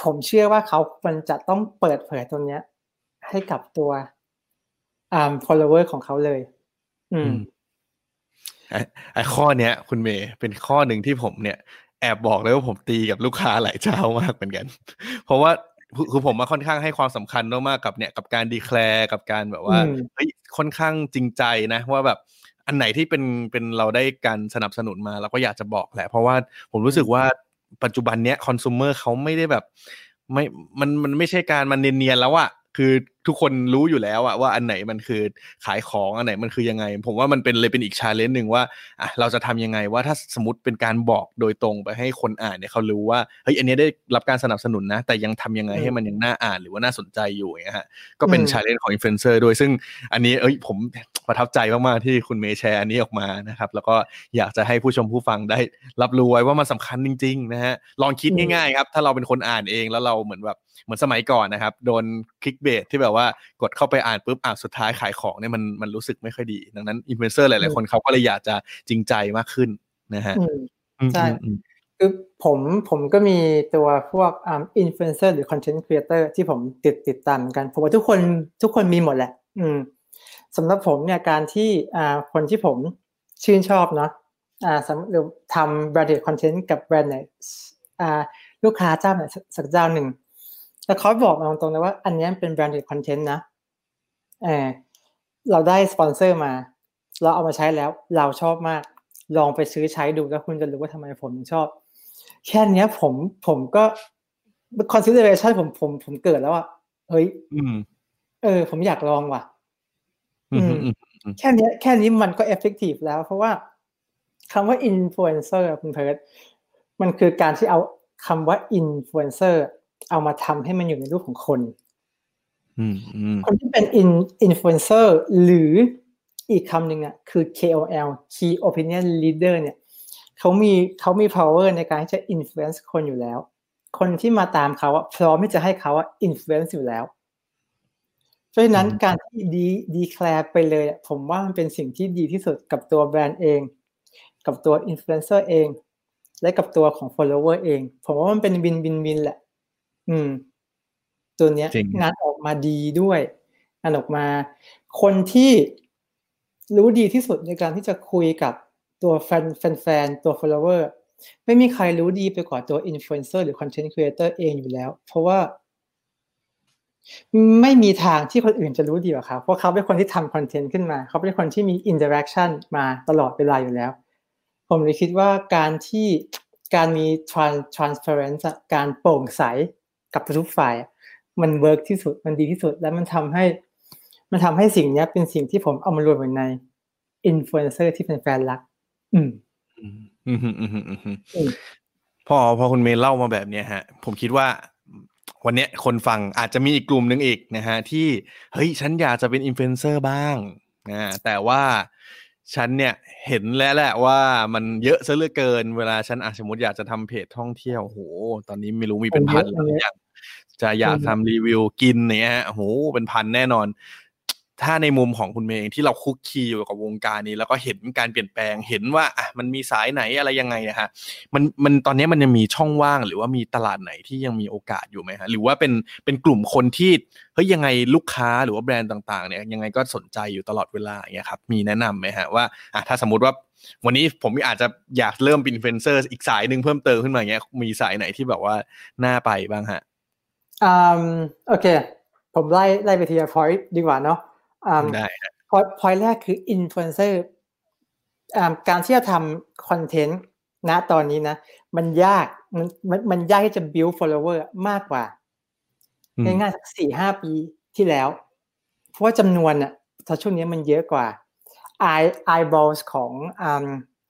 ผมเชื่อว่าเขามันจะต้องเปิดเผยตรงเนี้ย ให้กับตัวอ่า follower ของเขาเลย อืมไอ้ไอ้ข้อเนี้ย คุณเมย์เป็นข้อหนึ่งที่ผมเนี่ย แอบบอกเลยว่าผมตีกับลูกค้าหลายเจ้ามากเหมือนกัน เพราะว่าคือคือผมมาค่อนข้างให้ความสำคัญมากๆกับเนี่ยกับการดีแคลร์กับการแบบว่าอืมเฮ้ยค่อนข้างจริงใจนะ ว่าแบบอันไหนที่เป็นเป็นเราได้การสนับสนุนมาเราก็อยากจะบอกแหละ เพราะว่าผมรู้สึกว่า ปัจจุบันเนี้ยคอน sumer เขาไม่ได้แบบ ไม่มันมันไม่ใช่การมันเนียนๆแล้วอะคือทุกคนรู้อยู่แล้วอะว่าอันไหนมันคือขายของอันไหนมันคือยังไง ผมว่ามันเป็นเลยเป็นอีก challenge หนึ่งว่าอะเราจะทำยังไงว่าถ้าสมมติเป็นการบอกโดยตรงไปให้คนอ่านเนี่ยเขารู้ว่าเฮ้ยอันนี้ได้รับการสนับสนุนนะ แต่ยังทำยังไงให้มันยังน่าอ่านหรือว่าน่าสนใจอยู่อย่างเงี้ยฮะก็เป็นอืม challenge ของอินฟลูเอนเซอร์ด้วยซึ่งอันนี้เอ้ยผมประทับใจมากๆที่คุณเมย์แชร์อันนี้ออกมานะครับ แล้วก็อยากจะให้ผู้ชมผู้ฟังได้รับรู้ไว้ว่ามันสำคัญจริง ๆ นะฮะลองคิดอืมง่ายๆครับถ้าเราเป็นคนอ่านเองแล้วเราเหมือนแบบเหมือนสมัยก่อนนะครับโดน clickbait ที่แบบว่ากดเข้าไปอ่านปุ๊บอ่านสุดท้ายขายของเนี่ยมันมันรู้สึกไม่ค่อยดี ดังนั้นอินฟลูเอนเซอร์หลาย ๆ คนเขาก็เลยอยากจะจริงใจมากขึ้นนะฮะอืมอืมใช่อืมอืมคือผมผมก็มีตัวพวกอ่าอินฟลูเอนเซอร์หรือคอนเทนต์ครีเอเตอร์ที่ผมติดติดตามเหมือนกันผมว่าทุกคนทุกคนมีหมดแหละ อืมสำหรับผมเนี่ยการที่อ่าคนที่ผมชื่นชอบเนาะอ่าสำหรือทำแบรนด์คอนเทนต์กับแบรนด์ไหนอ่าลูกค้าเจ้าไหนสักสักเจ้าหนึ่ง แล้วเขาบอกมาตรงๆเลยว่า อันเนี้ยเป็นแบรนด์คอนเทนต์นะเออเราได้สปอนเซอร์มา เราเอามาใช้แล้ว เราชอบมาก ลองไปซื้อใช้ดูแล้วคุณจะรู้ว่าทำไมผมถึงชอบ แค่เนี้ยผมผมก็ consideration ผมผมผมเกิดแล้วอะเฮ้ยอืมเออ ผมอยากลองว่ะอืมอืมอืมแค่เนี้ยแค่นี้มันก็ effective แล้ว เพราะว่าคำว่า influencer อะคุณเพิร์ดมันคือการที่เอาคำว่า influencer เอามาทำให้มันอยู่ในรูปของคนอืมอืมคนที่เป็นอินอินฟลูเอนเซอร์หรืออีกคำหนึ่งอะคือ KOL Key Opinion Leader เนี่ยเขามีเขามี power ในการที่จะ influence คนอยู่แล้ว คนที่มาตามเขาอะพร้อมที่จะให้เขาอะ influence อยู่แล้วเพราะฉะนั้นการที่ดี declare ไปเลยอะผมว่ามันเป็นสิ่งที่ดีที่สุดกับตัวแบรนด์เอง กับตัวอินฟลูเอนเซอร์เอง และกับตัวของ follower เอง ผมว่ามันเป็น win win win แหละ อืม ตัวเนี้ยจริงงานออกมาดีด้วยงานออกมา คนที่รู้ดีที่สุดในการที่จะคุยกับตัวแฟนแฟนๆตัว follower ไม่มีใครรู้ดีไปกว่าตัว influencer หรือ content creator เองอยู่แล้ว เพราะว่า ไม่มีทางที่คนอื่นจะรู้ดีกว่าเขาเพราะเขาเป็นคนที่ทำคอนเทนต์ขึ้นมา เขาเป็นคนที่มี interaction มาตลอดเวลาอยู่แล้ว ผมเลยคิดว่าการที่การมี trans transparency อะการโปร่งใส กับทุกฝ่ายอะมันเวิร์กที่สุดมันดีที่สุด และมันทำให้ มันทำให้สิ่งเนี้ยเป็นสิ่งที่ผมเอามารวมไว้ในอินฟลูเอนเซอร์ที่เป็นแฟนรักอืมอืมอืมอืมอืมอืมอืมอืมพอพอคุณเมย์เล่ามาแบบเนี้ยฮะ ผมคิดว่าวันเนี้ยคนฟังอาจจะมีอีกกลุ่มหนึ่งอีกนะฮะที่เฮ้ยฉันอยากจะเป็นอินฟลูเอนเซอร์บ้างนะแต่ว่าฉันเนี่ยเห็นแล้วแหละว่ามันเยอะซะเหลือเกิน เวลาฉันอ่าสมมติอยากจะทำเพจท่องเที่ยวโหตอนนี้ไม่รู้มีเป็นพันหรือยัง จะอยากทำรีวิวกินเนี้ยโหเป็นพันแน่นอน ถ้าในมุมของคุณเมย์เองที่เราคุกคีอยู่กับวงการนี้ แล้วก็เห็นการเปลี่ยนแปลงเห็นว่าอะมันมีสายไหนอะไรยังไงนะฮะมันมันตอนนี้มันยังมีช่องว่างหรือว่ามีตลาดไหนที่ยังมีโอกาสอยู่ไหมฮะหรือว่าเป็นเป็นกลุ่มคนที่เฮ้ยยังไงลูกค้าหรือว่าแบรนด์ต่างๆเนี่ยยังไงก็สนใจอยู่ตลอดเวลาอย่างเงี้ยครับมีแนะนำไหมฮะว่าอะถ้าสมมติว่าวันนี้ผมอาจจะอยากเริ่มเป็นอินฟลูเอนเซอร์อีกสายหนึ่งเพิ่มเติมขึ้นมาอย่างเงี้ยมีสายไหนที่แบบว่าน่าไปบ้างฮะ อืมโอเค ผมไล่ไล่ไปทีละ point ดีกว่าเนาะอืมได้ฮะ point point แรกคืออินฟลูเอนเซอร์การที่จะทำคอนเทนต์ณตอนนี้นะ มันยากมันมันมันยากที่จะ build follower มากกว่าอืมง่ายๆสักสี่ห้าปีที่แล้ว เพราะว่าจำนวนอะตอนช่วงนี้มันเยอะกว่า eye eyeballs ของอืม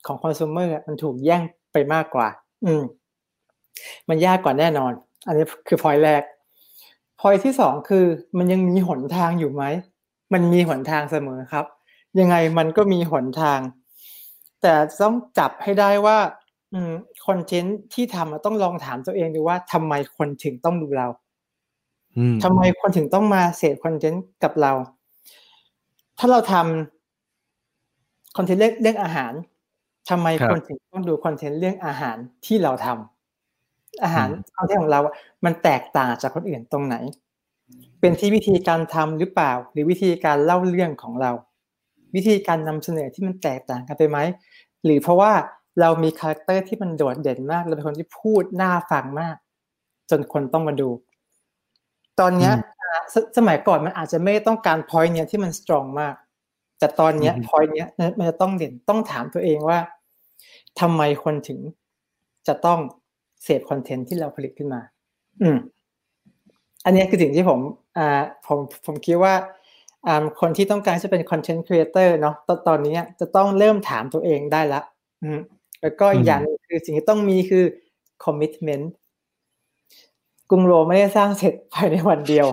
ของ consumer อะมันถูกแย่งไปมากกว่า อืม มันยากกว่าแน่นอน อันนี้คือ point แรก point ที่สองคือมันยังมีหนทางอยู่ไหม มันมีหนทางเสมอครับ ยังไงมันก็มีหนทาง แต่ต้องจับให้ได้ว่าอืมคอนเทนต์ที่ทำอะต้องลองถามตัวเองดูว่าทำไมคนถึงต้องดูเราอืมทำไมคนถึงต้องมาเสพคอนเทนต์กับเรา ถ้าเราทำคอนเทนต์เรื่องเรื่องอาหารทำไมคนถึงต้องดูคอนเทนต์เรื่องอาหารที่เราทำ อาหารคอนเทนต์ของเราอะมันแตกต่างจากคนอื่นตรงไหน เป็นที่วิธีการทำหรือเปล่า หรือวิธีการเล่าเรื่องของเรา วิธีการนำเสนอที่มันแตกต่างกันไปไหมหรือเพราะว่าเรามีคาแรคเตอร์ที่มันโดดเด่นมากเราเป็นคนที่พูดน่าฟังมาก จนคนต้องมาดู ตอนเนี้ยอ่าสสมัยก่อนมันอาจจะไม่ต้องการ point เนี้ยที่มัน strong มาก แต่ตอนเนี้ย point เนี้ยมันจะต้องเด่นต้องถามตัวเองว่าทำไมคนถึงจะต้อง เสพคอนเทนต์ที่เราผลิตขึ้นมา อืม อันเนี้ยคือสิ่งที่ผมอ่าผมผมคิดว่าอ่าคนที่ต้องการจะเป็น content creator เนาะตอนตอนนี้จะต้องเริ่มถามตัวเองได้ละ อืม แล้วก็อีกอย่างหนึ่งคือสิ่งที่ต้องมีคือ commitment กรุงโรมไม่ได้สร้างเสร็จภายในวันเดียว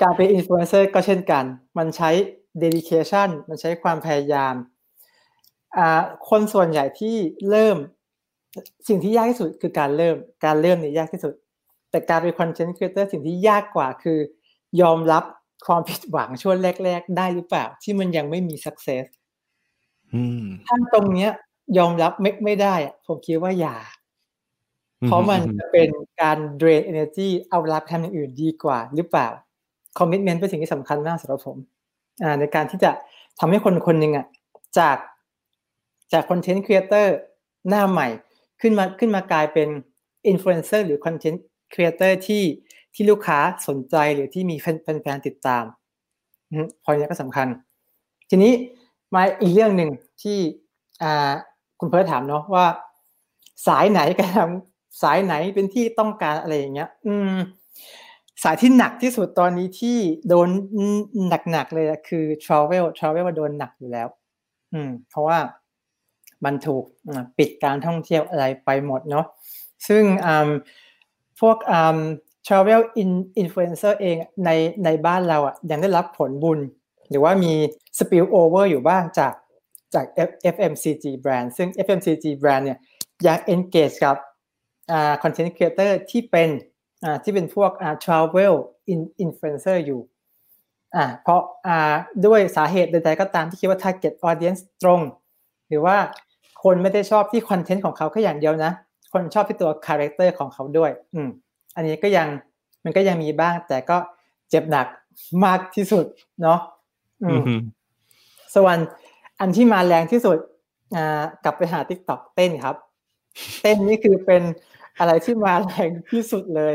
การเป็นอินฟลูเอนเซอร์ก็เช่นกัน มันใช้ dedication มันใช้ความพยายามอ่าคนส่วนใหญ่ที่เริ่ม สิ่งที่ยากที่สุดคือการเริ่ม การเริ่มเนี่ยยากที่สุด แต่การเป็นคอนเทนต์ครีเอเตอร์สิ่งที่ยากกว่าคือ ยอมรับความผิดหวังช่วงแรก ๆ ได้หรือเปล่า ที่มันยังไม่มี success อืมถ้าตรงเนี้ย ยอมรับไม่ไม่ได้อะผมคิดว่าอย่า เพราะมันจะเป็นการ drain energy เอาเวลาไปทำอย่างอื่นดีกว่า หรือเปล่า commitment เป็นสิ่งที่สำคัญมากสำหรับผม อ่า ในการที่จะทำให้คนคนหนึ่งอะจากจากคอนเทนต์ครีเอเตอร์หน้าใหม่ ขึ้นมาขึ้นมากลายเป็นอินฟลูเอนเซอร์หรือคอนเทนต์ครีเอเตอร์ที่ที่ลูกค้าสนใจหรือที่มีแฟนแฟนๆติดตามพอยนี้ก็สำคัญ ทีนี้มาอีกเรื่องหนึ่งที่คุณเพิร์ถามเนาะว่า สายไหนกันสายไหนเป็นที่ต้องการอะไรอย่างเงี้ย อืม สายที่หนักที่สุดตอนนี้ที่โดนหนักๆเลยคือ travel travel ว่าโดนหนักอยู่แล้ว อืม เพราะว่า มันถูกปิดการท่องเที่ยวอะไรไปหมดเนาะซึ่งพวก travel in influencer เองในในบ้านเราอะยังได้รับผลบุญ หรือว่ามี spill over อยู่บ้างจากจาก FMCG brand ซึ่ง FMCG brand เนี่ยยัง engage กับ content creator ที่เป็นที่เป็นพวก travel in influencer อยู่อ่าเพราะอ่าด้วยสาเหตุใดๆก็ตามที่คิดว่า target audience ตรง หรือว่า คนไม่ได้ชอบที่คอนเทนต์ของเขาแค่อย่างเดียวนะ คนชอบที่ตัว character ของเขาด้วย อืม อันนี้ก็ยังมันก็ยังมีบ้าง แต่ก็เจ็บหนักมากที่สุดเนาะอืมส่วนอันที่มาแรงที่สุดอ่ากลับไปหา TikTok เต้นครับ เต้นนี่คือเป็นอะไรที่มาแรงที่สุดเลย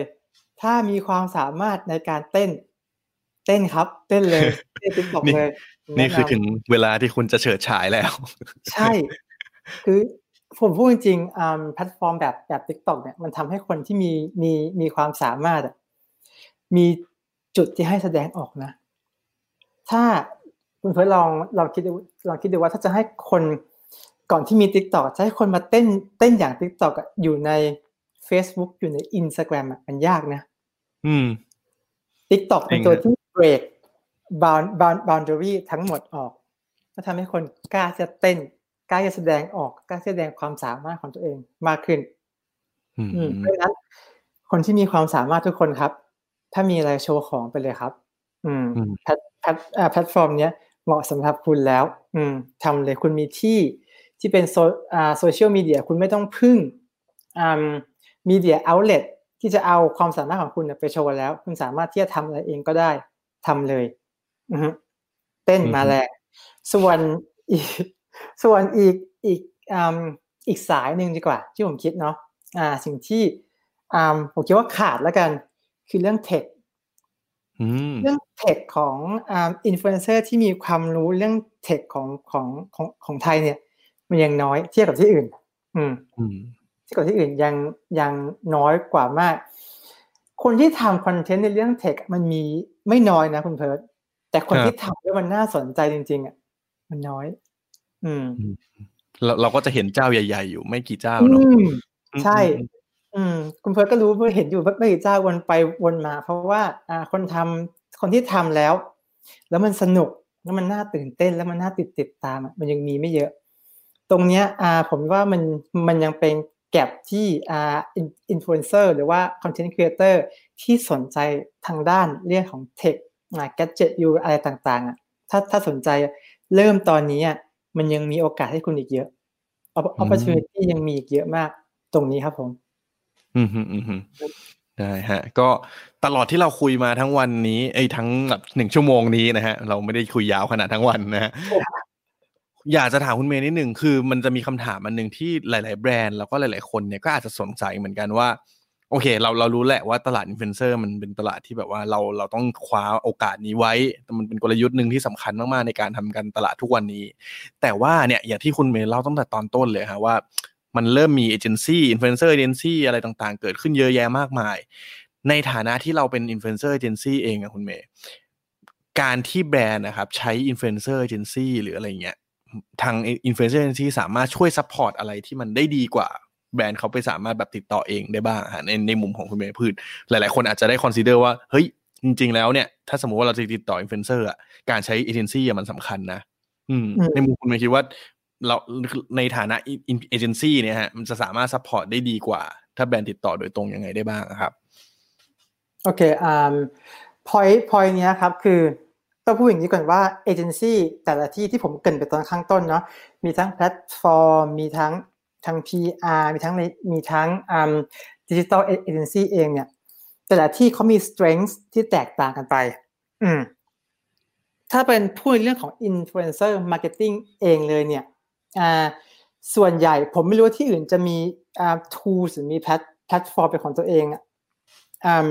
ถ้ามีความสามารถในการเต้น เต้นครับ เต้นเลยเต้น TikTok นี่เลย นี่คือและถึงเวลาที่คุณจะเฉิดฉายแล้ว ใช่ คือผมพูดจริงๆอ่าแพลตฟอร์มแบบแบบ TikTok เนี่ยมันทำให้คนที่มีมีมีความสามารถอะมีจุดที่ให้แสดงออกนะ ถ้าคุณเพื่อลองลองคิดดูลองคิดดูว่าถ้าจะให้คนก่อนที่มี TikTok จะให้คนมาเต้นเต้นอย่าง TikTok อะอยู่ใน Facebook อยู่ใน Instagram อะมันยากนะ อืม TikTok เป็นตัวที่ break bound bound boundary ทั้งหมดออกก็ทำให้คนกล้าจะเต้น กล้าจะแสดงออกกล้าแสดงความสามารถของตัวเองมากขึ้นอืมอืมเพราะฉะนั้น คนที่มีความสามารถทุกคนครับ ถ้ามีอะไรโชว์ของไปเลยครับ อืมแพลตแพลตอ่าแพลตฟอร์มเนี้ยเหมาะสำหรับคุณแล้ว อืมทำเลยคุณมีที่ที่เป็นโซอ่าโซเชียลมีเดียคุณไม่ต้องพึ่งอ่ามีเดียเอาเล t ที่จะเอาความสามารถของคุณเนี่ยไปโชว์แล้ว คุณสามารถที่จะทำอะไรเองก็ได้ทำเลยอือฮึเต้นมาแรงส่วนอีก ส่วนอีกอีกอ่าอีกสายหนึ่งดีกว่า ที่ผมคิดเนาะอ่าสิ่งที่อ่าผมคิดว่าขาดแล้วกัน คือเรื่องเทคอืมเรื่องเทคของอ่าอินฟลูเอนเซอร์ที่มีความรู้เรื่องเทคของของของของไทยเนี่ย มันยังน้อยเทียบกับที่อื่นอืมอืมเทียบกับที่อื่นยังยังน้อยกว่ามาก คนที่ทำคอนเทนต์ในเรื่องเทคมันมีไม่น้อยนะคุณเพิร์ดแต่คนครับที่ทำแล้วมันน่าสนใจจริง ๆอะมันน้อยอืม เราเราก็จะเห็นเจ้าใหญ่ ๆ อยู่ไม่กี่เจ้าอืเนาะมใช่อืมอืม คุณเพิร์ดก็รู้เพื่อเห็นอยู่ไม่กี่เจ้าวนไปวนมา เพราะว่า อ่า คนทำคนที่ทำแล้ว แล้วมันสนุกแล้วมันน่าตื่นเต้นแล้วมันน่าติดติดตามอะมันยังมีไม่เยอะ ตรงเนี้ย อ่า ผมว่ามันมันยังเป็น gap ที่อ่าอินฟลูเอนเซอร์หรือว่าคอนเทนต์ครีเอเตอร์ที่สนใจทางด้านเรื่องของ tech อ่า gadget ยูอะไรต่างๆอะถ้าถ้าสนใจเริ่มตอนนี้อะ มันยังมีโอกาสให้คุณอีกเยอะ opportunity ยังมีอีกเยอะมากตรงนี้ครับผม อืมอืมอืมอืมได้ฮะ ก็ตลอดที่เราคุยมาทั้งวันนี้ไอ้ยทั้งแบบหนึ่งชั่วโมงนี้นะฮะ เราไม่ได้คุยยาวขนาดทั้งวันนะฮะอยากจะถามคุณเมย์นิดหนึ่งคือมันจะมีคำถามอันหนึ่งที่หลาย ๆ แบรนด์แล้วก็หลาย ๆ คนเนี่ยก็อาจจะสงสัยเหมือนกันว่า โอเค เราเรารู้แหละว่าตลาดอินฟลูเอนเซอร์มันเป็นตลาดที่แบบว่าเราเราต้องคว้าโอกาสนี้ไว้แต่มันเป็นกลยุทธ์หนึ่งที่สำคัญมากๆในการทำการตลาดทุกวันนี้ แต่ว่าเนี่ยอย่างที่คุณเมย์เล่าตั้งแต่ตอนต้นเลยฮะว่า มันเริ่มมีเอเจนซี่อินฟลูเอนเซอร์เอเจนซี่อะไรต่างๆ เกิดขึ้นเยอะแยะมากมาย ในฐานะที่เราเป็นอินฟลูเอนเซอร์เอเจนซี่เองอะคุณเมย์การที่แบรนด์นะครับใช้อินฟลูเอนเซอร์เอเจนซี่หรืออะไรเงี้ยทางอินฟลูเอนเซอร์เอเจนซี่สามารถช่วย support อะไรที่มันได้ดีกว่า แบรนด์เขาไปสามารถแบบติดต่อเองได้บ้างฮะในในมุมของคุณเมย์เผื่อหลาย ๆ คนอาจจะได้ consider ว่าเฮ้ยจริง ๆ แล้วเนี่ย ถ้าสมมติว่าเราจะติดต่ออินฟลูเอนเซอร์อะการใช้เอเจนซี่มันสำคัญนะอืมอืมในมุมคุณเมย์คิดว่าเราในฐานะเอเจนซี่เนี่ยฮะมันจะสามารถ support ได้ดีกว่า ถ้าแบรนด์ติดต่อโดยตรงยังไงได้บ้างอะครับ โอเคอ่า point point เนี้ยครับคือต้องพูดอย่างนี้ก่อนว่าเอเจนซี่แต่ละที่ที่ผมเกริ่นไปตอนข้างต้นเนาะมีทั้งแพลตฟอร์ม มีทั้ง ทั้ง PR มีทั้งมีทั้งดิจิตอลเอเจนซี่เองเนี่ยแต่ละที่เขามี strength ที่แตกต่างกันไป อืมถ้าเป็นพูดเรื่องของ influencer marketing เองเลยเนี่ยอ่าส่วนใหญ่ผมไม่รู้ว่าที่อื่นจะมีอ่า tools หรือมีแพลตฟอร์มเป็นของตัวเองอะอ่า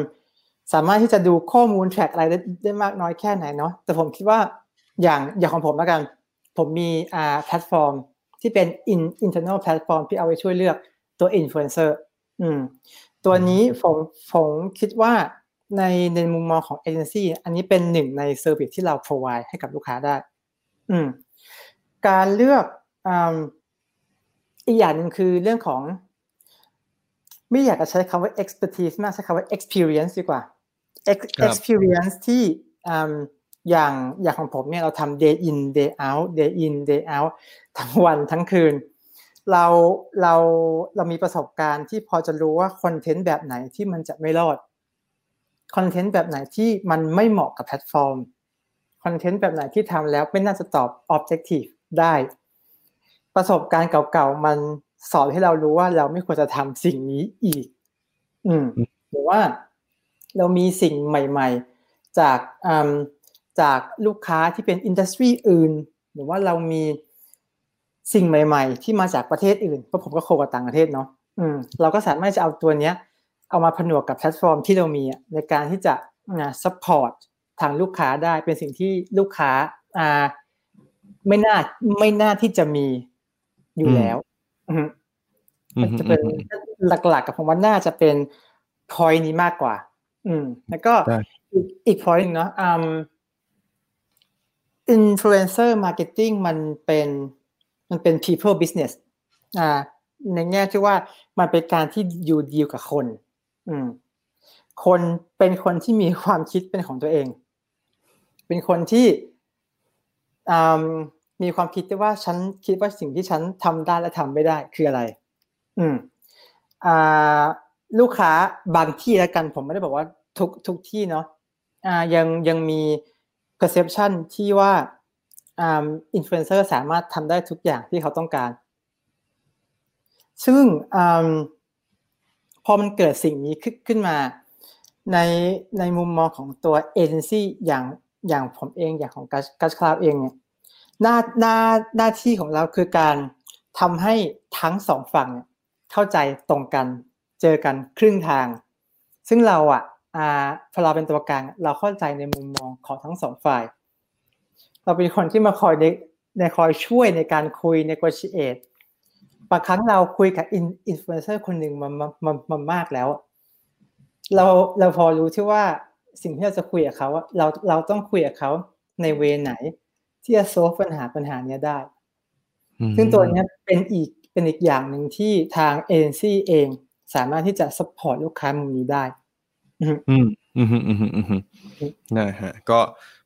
สามารถที่จะดูข้อมูล track อะไรได้ได้มากน้อยแค่ไหนเนาะแต่ผมคิดว่าอย่างอย่างของผมแล้วกัน ผมมีอ่าแพลตฟอร์ม ที่เป็น in internal platform ที่เอาไว้ช่วยเลือกตัว influencer อืม ตัวนี้ผมผมคิดว่าในในมุมมองของเอเจนซี่อันนี้เป็นหนึ่งใน service ที่เรา provide ให้กับลูกค้าได้ อืม การเลือกอ่าอีกอย่างหนึ่งคือเรื่องของ ไม่อยากจะใช้คำว่า expertise มากใช้คำว่า experience ดีกว่า experience ที่อย่างอย่างของผมเนี่ยเราทำ day in day out day in day out ทั้งวันทั้งคืน เราเราเรามีประสบการณ์ที่พอจะรู้ว่าคอนเทนต์แบบไหนที่มันจะไม่รอดคอนเทนต์แบบไหนที่มันไม่เหมาะกับแพลตฟอร์มคอนเทนต์แบบไหนที่ทำแล้วไม่น่าจะตอบ objective ได้ ประสบการณ์เก่าๆ มันสอนให้เรารู้ว่าเราไม่ควรจะทำสิ่งนี้อีก อืมหรือว่าเรามีสิ่งใหม่ ๆ จากจากลูกค้าที่เป็น industry อื่น หรือว่าเรามี สิ่งใหม่ ๆ ที่มาจากประเทศอื่นเพราะผมก็ co กับต่างประเทศเนาะอืมเราก็สามารถจะเอาตัวเนี้ย เอามาผนวกกับแพลตฟอร์มที่เรามีในการที่จะนะ support ทางลูกค้าได้เป็นสิ่งที่ลูกค้าอ่าไม่น่าไม่น่าที่จะมีอยู่แล้วมันจะเป็นหลักๆกับผมว่าน่าจะเป็นพอยนี้มากกว่า อืม แล้วก็อีกพอยนึงเนาะอืม influencer marketing มันเป็น มันเป็น people business อ่าในแง่ที่ว่ามันเป็นการที่อยู่ดีลกับคน อืม คนเป็นคนที่มีความคิดเป็นของตัวเอง เป็นคนที่มีความคิดว่าฉันคิดว่าสิ่งที่ฉันทำได้และทำไม่ได้คืออะไร อืมอ่าลูกค้าบางที่แล้วกันผมไม่ได้บอกว่าทุกทุกที่เนาะอ่ายังยังมี perception ที่ว่า อินฟลูเอนเซอร์สามารถทำได้ทุกอย่างที่เขาต้องการ ซึ่งอพอมันเกิดสิ่งนี้ขึ้นมา ในในมุมมองของตัวเอเจนซี่อย่างอย่างผมเองอย่างของ Gushcloud เองเนี่ยหน้าหน้าหน้าที่ของเราคือการทำให้ทั้งสองฝั่งเข้าใจตรงกันเจอกันครึ่งทาง ซึ่งเราอะอ่าพอเราเป็นตัวกลางเราเข้าใจในมุมมองของทั้งสองฝ่าย เราเป็นคนที่มาคอยในในคอยช่วยในการคุยในก o t i a t e บางครั้งเราคุยกับอินฟลูเอนเซอร์คนหนึ่งมามามามามากแล้ว เราเราพอรู้ที่ว่าสิ่งที่เราจะคุยกับเขาเราเราต้องคุยกับเขาใน way ไหน ที่จะ solve ปัญหาปัญหานี้ได้ ซึ่งตัวนี้เป็นอีกเป็นอีกอย่างหนึ่งที่ทางเอเจนซี่เองสามารถที่จะ support ลูกค้ามุมนี้ได้ อืมอืมอืมอืมอืมนะฮะก็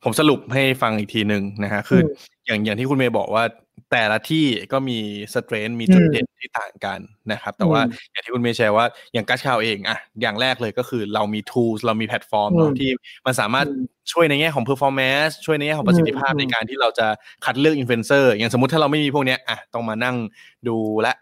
ผมสรุปให้ฟังอีกทีหนึ่งนะฮะคืออย่างอย่างที่คุณเมย์บอกว่า แต่ละที่ก็มี strength มีจุดเด่นที่ต่างกันนะครับ แต่ว่าอย่างที่คุณเมย์แชร์ว่าอย่าง Gushcloud เองอะอย่างแรกเลยก็คือเรามี tools เรามีแพลตฟอร์มที่มันสามารถช่วยในแง่ของ performance ช่วยในแง่ของประสิทธิภาพในการที่เราจะคัดเลือกอินฟลูเอนเซอร์อย่างสมมติถ้าเราไม่มีพวกนี้อะต้องมานั่งดูและ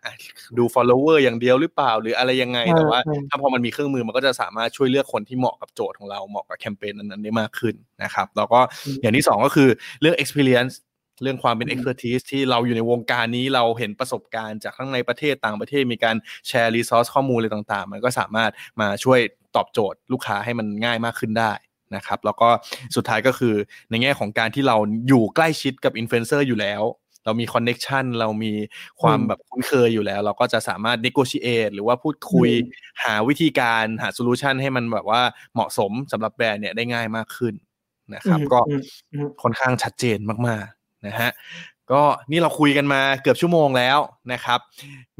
ดู follower อย่างเดียวหรือเปล่า หรืออะไรยังไง แต่ว่าถ้าพอมันมีเครื่องมือมันก็จะสามารถช่วยเลือกคนที่เหมาะกับโจทย์ของเราเหมาะกับแคมเปญนั้นๆได้มากขึ้นนะครับแล้วก็อย่างที่2ก็คือเรื่อง experience เรื่องความเป็น expertise ที่เราอยู่ในวงการนี้เราเห็นประสบการณ์จากทั้งในประเทศต่างประเทศมีการแชร์รีซอสข้อมูลอะไรต่างๆ มันก็สามารถมาช่วยตอบโจทย์ลูกค้าให้มันง่ายมากขึ้นได้นะครับแล้วก็สุดท้ายก็คือในแง่ของการที่เราอยู่ใกล้ชิดกับอินฟลูเอนเซอร์อยู่แล้ว เรามี connection เรามีความแบบคุ้นเคยอยู่แล้ว เราก็จะสามารถ negotiate หรือว่าพูดคุยหาวิธีการหา solution ให้มันแบบว่าเหมาะสมสำหรับแบรนด์เนี่ยได้ง่ายมากขึ้นนะครับ ก็ค่อนข้างชัดเจนมากๆ นะฮะก็นี่เราคุยกันมาเกือบชั่วโมงแล้วนะครับ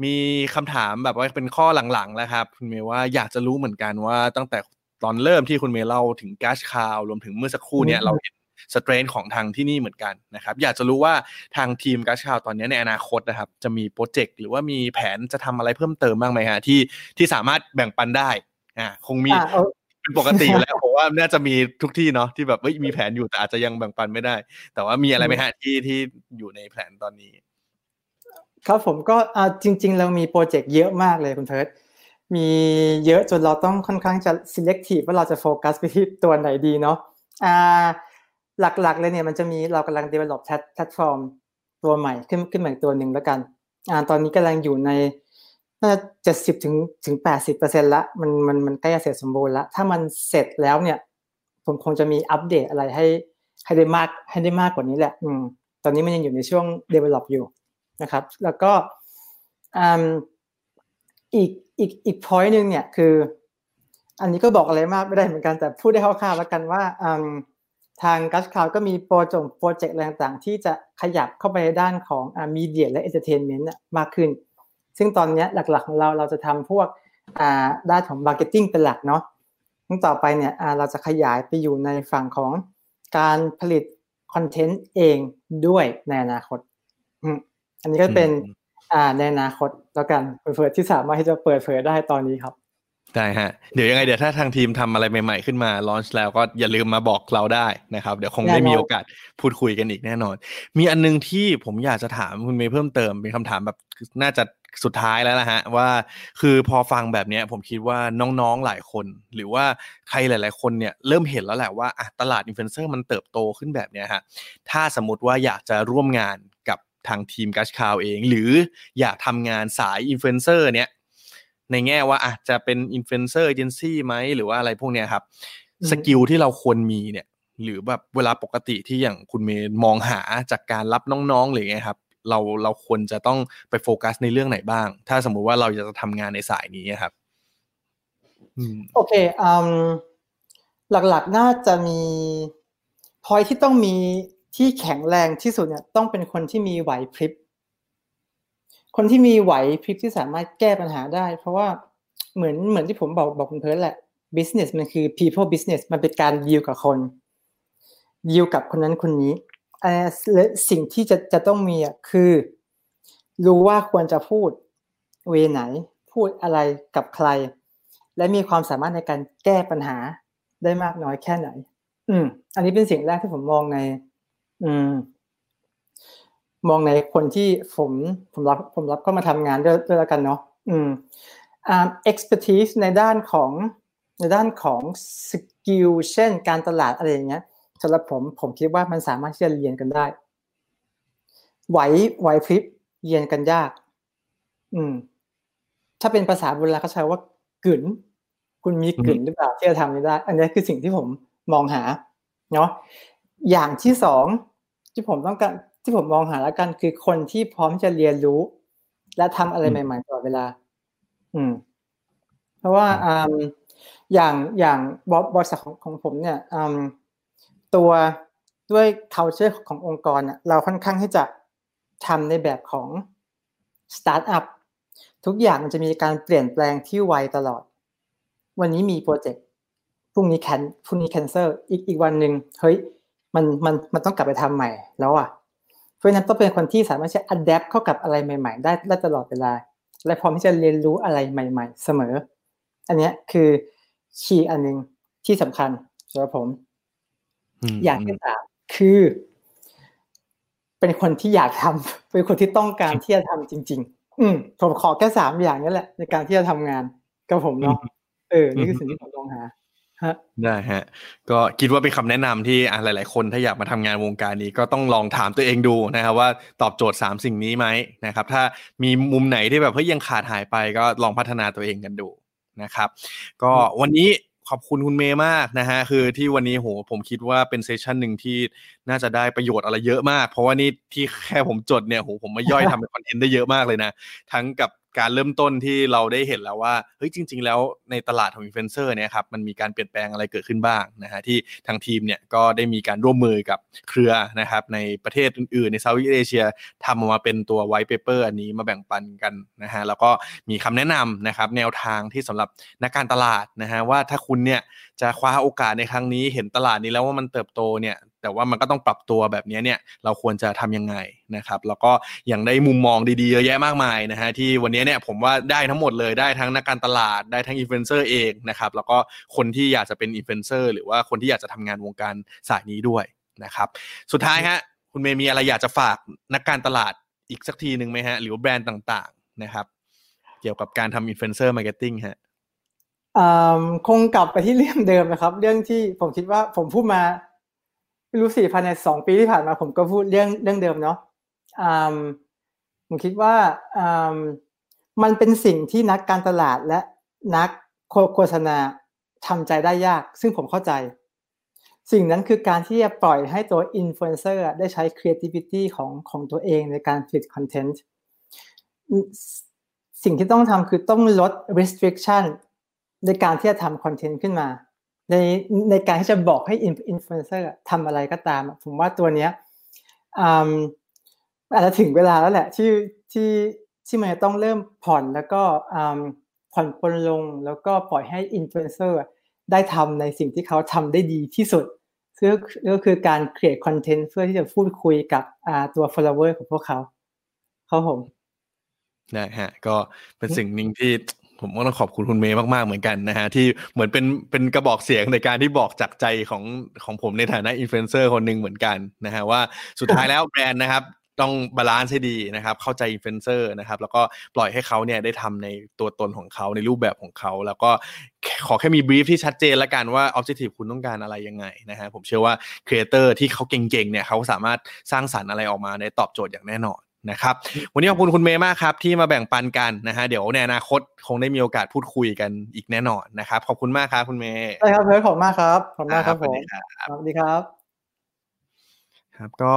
มีคำถามแบบว่าเป็นข้อหลังๆแล้วครับคุณเมย์ว่าอยากจะรู้เหมือนกันว่าตั้งแต่ตอนเริ่มที่คุณเมย์เล่าถึง Gushcloud รวมถึงเมื่อสักครู่เนี่ยเราเห็น strength ของทางที่นี่เหมือนกันนะครับ อยากจะรู้ว่าทางทีม Gushcloud ตอนนี้ในอนาคตนะครับ จะมีโปรเจกต์หรือว่ามีแผนจะทำอะไรเพิ่มเติมบ้างไหมฮะที่ที่สามารถแบ่งปันได้อ่าคงมี เป็นปกติอยู่แล้วผมว่าน่าจะมีทุกที่เนาะที่แบบมีแผนอยู่แต่อาจจะยังแบ่งปันไม่ได้ แต่ว่ามีอะไรไหมฮะที่ที่อยู่ในแผนตอนนี้ ครับผมก็จริง ๆ เรามีโปรเจกต์เยอะมากเลยคุณเพิร์ดมีเยอะจนเราต้องค่อนข้างจะ selective ว่าเราจะโฟกัสไปที่ตัวไหนดีเนาะอ่าหลักๆเลยเนี่ยมันจะมีเรากำลัง develop แพลตฟอร์มตัวใหม่ขึ้นขึ้นมาอีกตัวหนึ่งแล้วกันอ่าตอนนี้กำลังอยู่ใน น่าจะเจ็ดสิบถึงถึงแปดสิบเปอร์เซ็นละมันมันมันใกล้จะเสร็จสมบูรณ์ล้วถ้ามันเสร็จแล้วเนี่ย ผมคงจะมีอัปเดตอะไรให้ ให้ได้มากให้ได้มากกว่านี้แหละ อืม ตอนนี้มันยังอยู่ในช่วง develop อยู่นะครับ แล้วก็อีกอีกอีก point หนึ่งเนี่ยคือ อันนี้ก็บอกอะไรมากไม่ได้เหมือนกันแต่พูดได้คร่าวๆแล้วกันว่าทาง Gushcloud ก็มีโปรเจกต์โปรเจกต์อะไรต่างๆ ที่จะขยับเข้าไปในด้านของมีเดียและเอนเตอร์เทนเมนต์มากขึ้น ซึ่งตอนนี้หลักๆของเราเราจะทำพวกด้านของ marketing เป็นหลักเนาะต่อไปเนี่ยเราจะขยายไปอยู่ในฝั่งของการผลิตคอนเทนต์เองด้วยในอนาคต อันนี้ก็เป็นในอนาคตแล้วกันเปิดที่สามารถที่จะเปิดเผยได้ตอนนี้ครับได้ฮะเดี๋ยวยังไงเดี๋ยวถ้าทางทีมทำอะไรใหม่ๆขึ้นมาลอนช์แล้วก็อย่าลืมมาบอกเราได้นะครับ เดี๋ยวคงได้มีโอกาสพูดคุยกันอีกแน่นอน มีอันนึงที่ผมอยากจะถามคุณเมย์เพิ่มเติมเป็นคำถามแบบน่าจะ สุดท้ายแล้วนะฮะว่าคือพอฟังแบบนี้ผมคิดว่าน้องๆหลายคน หรือว่าใครหลาย ๆ คนเนี่ยเริ่มเห็นแล้วแหละว่าอะตลาดอินฟลูเอนเซอร์มันเติบโตขึ้นแบบนี้ฮะถ้าสมมติว่าอยากจะร่วมงานกับทางทีม Gushcloud เอง หรืออยากทำงานสายอินฟลูเอนเซอร์เนี่ยในแง่ว่าอาจจะเป็นอินฟลูเอนเซอร์เอเจนซี่ไหมหรือว่าอะไรพวกเนี้ยครับสกิลที่เราควรมีเนี่ย หรือแบบเวลาปกติที่อย่างคุณเมย์มองหาจากการรับน้องๆหรือไงครับ เราเราควรจะต้องไปโฟกัสในเรื่องไหนบ้าง ถ้าสมมุติว่าเราจะทำงานในสายนี้ครับโอเคอืมหลักๆน่าจะมีพอยที่ต้องมีที่แข็งแรงที่สุดเนี่ย ต้องเป็นคนที่มีไหวพริบคนที่มีไหวพริบที่สามารถแก้ปัญหาได้ เพราะว่าเหมือนเหมือนที่ผมบอกบอกคุณเพิร์ลแหละ business มันคือ people business มันเป็นการดีลกับคนดีลกับคนนั้นคนนี้และ สิ่งที่จะจะต้องมีอะคือ รู้ว่าควรจะพูดเวไหน พูดอะไรกับใคร และมีความสามารถในการแก้ปัญหาได้มากน้อยแค่ไหน อืม อันนี้เป็นสิ่งแรกที่ผมมองใน อืม มองในคนที่ผมผมรับผมรับก็มาทำงานด้วยด้วยแล้วกันเนาะอืมอ่า expertise ในด้านของในด้านของสกิลเช่นการตลาดอะไรอย่างเงี้ย สำหรับผมผมคิดว่ามันสามารถที่จะเรียนกันได้ ไหวไหวพริบเรียนกันยาก อืม ถ้าเป็นภาษาโบราณเขาใช้ว่ากึ๋นคุณมีกึ๋นหรือเปล่าที่จะทำได้ อันนี้คือสิ่งที่ผมมองหา เนาะอย่างที่สองที่ผมต้องการที่ผมมองหาแล้วกันคือคนที่พร้อมจะเรียนรู้ และทำอะไรใหม่ๆตลอดเวลา อืม เพราะว่าอ่าอย่างอย่างบริษัทของของผมเนี่ยอืม ตัวด้วย culture ขององค์กรเราค่อนข้างที่จะทำในแบบของสตาร์ทอัพทุกอย่างมันจะมีการเปลี่ยนแปลงที่ไวตลอด วันนี้มีโปรเจกต์พรุ่งนี้ can พรุ่งนี้ cancel อีกอีกวันหนึ่งเฮ้ยมันมันมันต้องกลับไปทำใหม่แล้วอะเพราะฉะนั้นต้องเป็นคนที่สามารถจะ adapt เข้ากับอะไรใหม่ ๆ ได้ได้ตลอดเวลา และพร้อมที่จะเรียนรู้อะไรใหม่ ๆ เสมอ อันนี้คือคีย์อันหนึ่งที่สำคัญสำหรับผม อย่างที่สามคือ เป็นคนที่อยากทำเป็นคนที่ต้องการที่จะทำจริง ๆ อืมผมขอแค่สามอย่างนี้แหละ ในการที่จะทำงานกับผมเนาะเออ นี่คือสิ่งที่ผมต้องหาได้ฮะ ก็คิดว่าเป็นคำแนะนำที่อะหลาย ๆ คนถ้าอยากมาทำงานวงการนี้ก็ต้องลองถามตัวเองดูนะครับว่าตอบโจทย์ 3 สิ่งนี้ไหมนะครับ ถ้ามีมุมไหนที่แบบเฮ้ยยังขาดหายไปก็ลองพัฒนาตัวเองกันดูนะครับ ก็วันนี้ ขอบคุณคุณเมย์มากนะฮะคือที่วันนี้โหผมคิดว่าเป็นเซสชันหนึ่งที่น่าจะได้ประโยชน์อะไรเยอะมาก เพราะว่านี่ที่แค่ผมจดเนี่ยโหผมมาย่อยทำเป็นคอนเทนต์ได้เยอะมากเลยนะ ทั้งกับ การเริ่มต้นที่เราได้เห็นแล้วว่าเฮ้ยจริง ๆ แล้วในตลาดของอินฟลูเอนเซอร์เนี่ยครับมันมีการเปลี่ยนแปลงอะไรเกิดขึ้นบ้างนะฮะที่ทางทีมเนี่ยก็ได้มีการร่วมมือกับเครือนะครับในประเทศอื่นๆ ใน Southeast Asia ทำออกมาเป็นตัว white paper อันนี้มาแบ่งปันกันนะฮะแล้วก็มีคำแนะนำนะครับแนวทางที่สำหรับนักการตลาดนะฮะว่าถ้าคุณเนี่ยจะคว้าโอกาสในครั้งนี้เห็นตลาดนี้แล้วว่ามันเติบโตเนี่ย แต่ว่ามันก็ต้องปรับตัวแบบนี้เนี่ยเราควรจะทำยังไงนะครับ แล้วก็ยังได้มุมมองดีๆเยอะแยะมากมายนะฮะที่วันนี้เนี่ยผมว่าได้ทั้งหมดเลยได้ทั้งนักการตลาดได้ทั้งอินฟลูเอนเซอร์เองนะครับแล้วก็คนที่อยากจะเป็นอินฟลูเอนเซอร์หรือว่าคนที่อยากจะทำงานวงการสายนี้ด้วยนะครับสุดท้ายฮะคุณเมย์มีอะไรอยากจะฝากนักการตลาดอีกสักทีหนึ่งไหมฮะหรือแบรนด์ต่างๆนะครับ เกี่ยวกับการทำ influencer marketing ฮะคงกลับไปที่เรื่องเดิมนะครับ เรื่องที่ผมคิดว่าผมพูดมา รู้สี่ภายในสองปีที่ผ่านมาผมก็พูดเรื่องเรื่องเดิมเนาะผมคิดว่ามันเป็นสิ่งที่นักการตลาดและนักโฆษณาทำใจได้ยาก ซึ่งผมเข้าใจ สิ่งนั้นคือการที่จะปล่อยให้ตัวอินฟลูเอนเซอร์ได้ใช้ creativity ของของตัวเองในการผลิตคอนเทนต์สิ่งที่ต้องทำคือต้องลด restriction ในการที่จะทำคอนเทนต์ขึ้นมา ในในการที่จะบอกให้อินฟลูเอนเซอร์ทำอะไรก็ตาม ผมว่าตัวเนี้ยอาจจะถึงเวลาแล้วแหละที่ที่ที่มันจะต้องเริ่มผ่อนแล้วก็ผ่ผ่อนปลนลงแล้วก็ปล่อยให้อินฟลูเอนเซอร์ได้ทำในสิ่งที่เขาทำได้ดีที่สุดซึ่งก็คือการ create content เพื่อที่จะพูดคุยกับตัว follower ของพวกเขา เขาผมนะฮะ ก็เป็นสิ่งหนึ่งที่ ผมก็ต้องขอบคุณคุณเมย์มากๆเหมือนกันนะฮะที่เหมือนเป็นเป็นกระบอกเสียงในการที่บอกจากใจของของผมในฐานะอินฟลูเอนเซอร์คนหนึ่งเหมือนกันนะฮะว่าสุดท้ายแล้วแบรนด์นะครับต้องบาลานซ์ให้ดีนะครับ เข้าใจอินฟลูเอนเซอร์นะครับ แล้วก็ปล่อยให้เขาเนี่ยได้ทำในตัวตนของเขาในรูปแบบของเขา แล้วก็ขอแค่มีบรีฟที่ชัดเจนละกันว่า objective คุณต้องการอะไรยังไงนะฮะผมเชื่อว่าครีเอเตอร์ที่เขาเก่งๆเนี่ยเขาสามารถสร้างสรรค์อะไรออกมาในตอบโจทย์อย่างแน่นอน นะครับวันนี้ขอบคุณคุณเมย์มากครับที่มาแบ่งปันกันนะฮะเดี๋ยวในอนาคตคงได้มีโอกาสพูดคุยกันอีกแน่นอนนะครับขอบคุณมากครับคุณเมย์ใช่ครับเพื่อนขอบมากครับขอบมากครับผมสวัสดีครับ ครับก็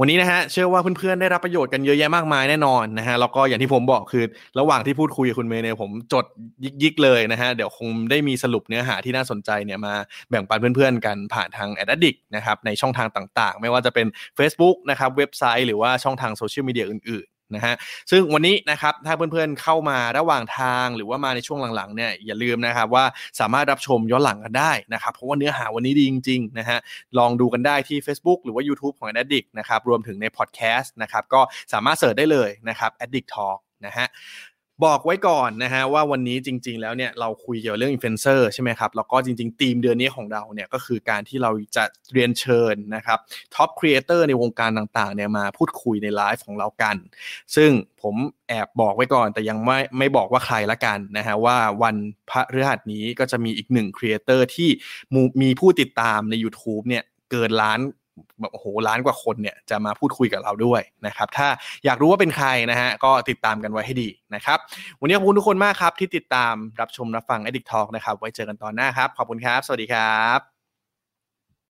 วันนี้นะฮะเชื่อว่าเพื่อนๆได้รับประโยชน์กันเยอะแยะมากมายแน่นอนนะฮะแล้วก็อย่างที่ผมบอกคือ ระหว่างที่พูดคุยกับคุณเมย์เนี่ยผมจดยิกๆเลยนะฮะเดี๋ยวคงได้มีสรุปเนื้อหาที่น่าสนใจเนี่ยมาแบ่งปันเพื่อนๆกันผ่านทางแอดดิกนะครับในช่องทางต่างๆ ไม่ว่าจะเป็น Facebook นะครับเว็บไซต์หรือว่าช่องทางโซเชียลมีเดียอื่น นะฮะซึ่งวันนี้นะครับถ้าเพื่อนๆเข้ามาระหว่างทางหรือว่ามาในช่วงหลังๆเนี่ยอย่าลืมนะครับว่าสามารถรับชมย้อนหลังกันได้นะครับเพราะว่าเนื้อหาวันนี้ดีจริงๆนะฮะลองดูกันได้ที่ Facebook หรือว่า YouTube ของ Addict นะครับรวมถึงในพอดแคสต์นะครับก็สามารถเสิร์ชได้เลยนะครับ Addict Talk นะฮะ บอกไว้ก่อนนะฮะว่าวันนี้จริง ๆ แล้วเนี่ยเราคุยเกี่ยวเรื่องอินฟลูเอนเซอร์ใช่ไหมครับแล้วก็จริงๆธีมเดือนนี้ของเราเนี่ยก็คือการที่เราจะเรียนเชิญนะครับท็อปครีเอเตอร์ในวงการต่างๆเนี่ยมาพูดคุยในไลฟ์ของเรากัน ซึ่งผมแอบบอกไว้ก่อน แต่ยังไม่ไม่บอกว่าใครละกันนะฮะว่าวันพระฤหัสนี้ก็จะมีอีกหนึ่งครีเอเตอร์ที่มีผู้ติดตามใน YouTube เนี่ยเกินล้าน แบบโอ้โหล้านกว่าคนเนี่ยจะมาพูดคุยกับเราด้วยนะครับ ถ้าอยากรู้ว่าเป็นใครนะฮะก็ติดตามกันไว้ให้ดีนะครับ วันนี้ขอบคุณทุกคนมากครับ ที่ติดตามรับชมรับฟัง Edit Talk นะครับ ไว้เจอกันตอนหน้าครับ ขอบคุณครับ สวัสดีครับ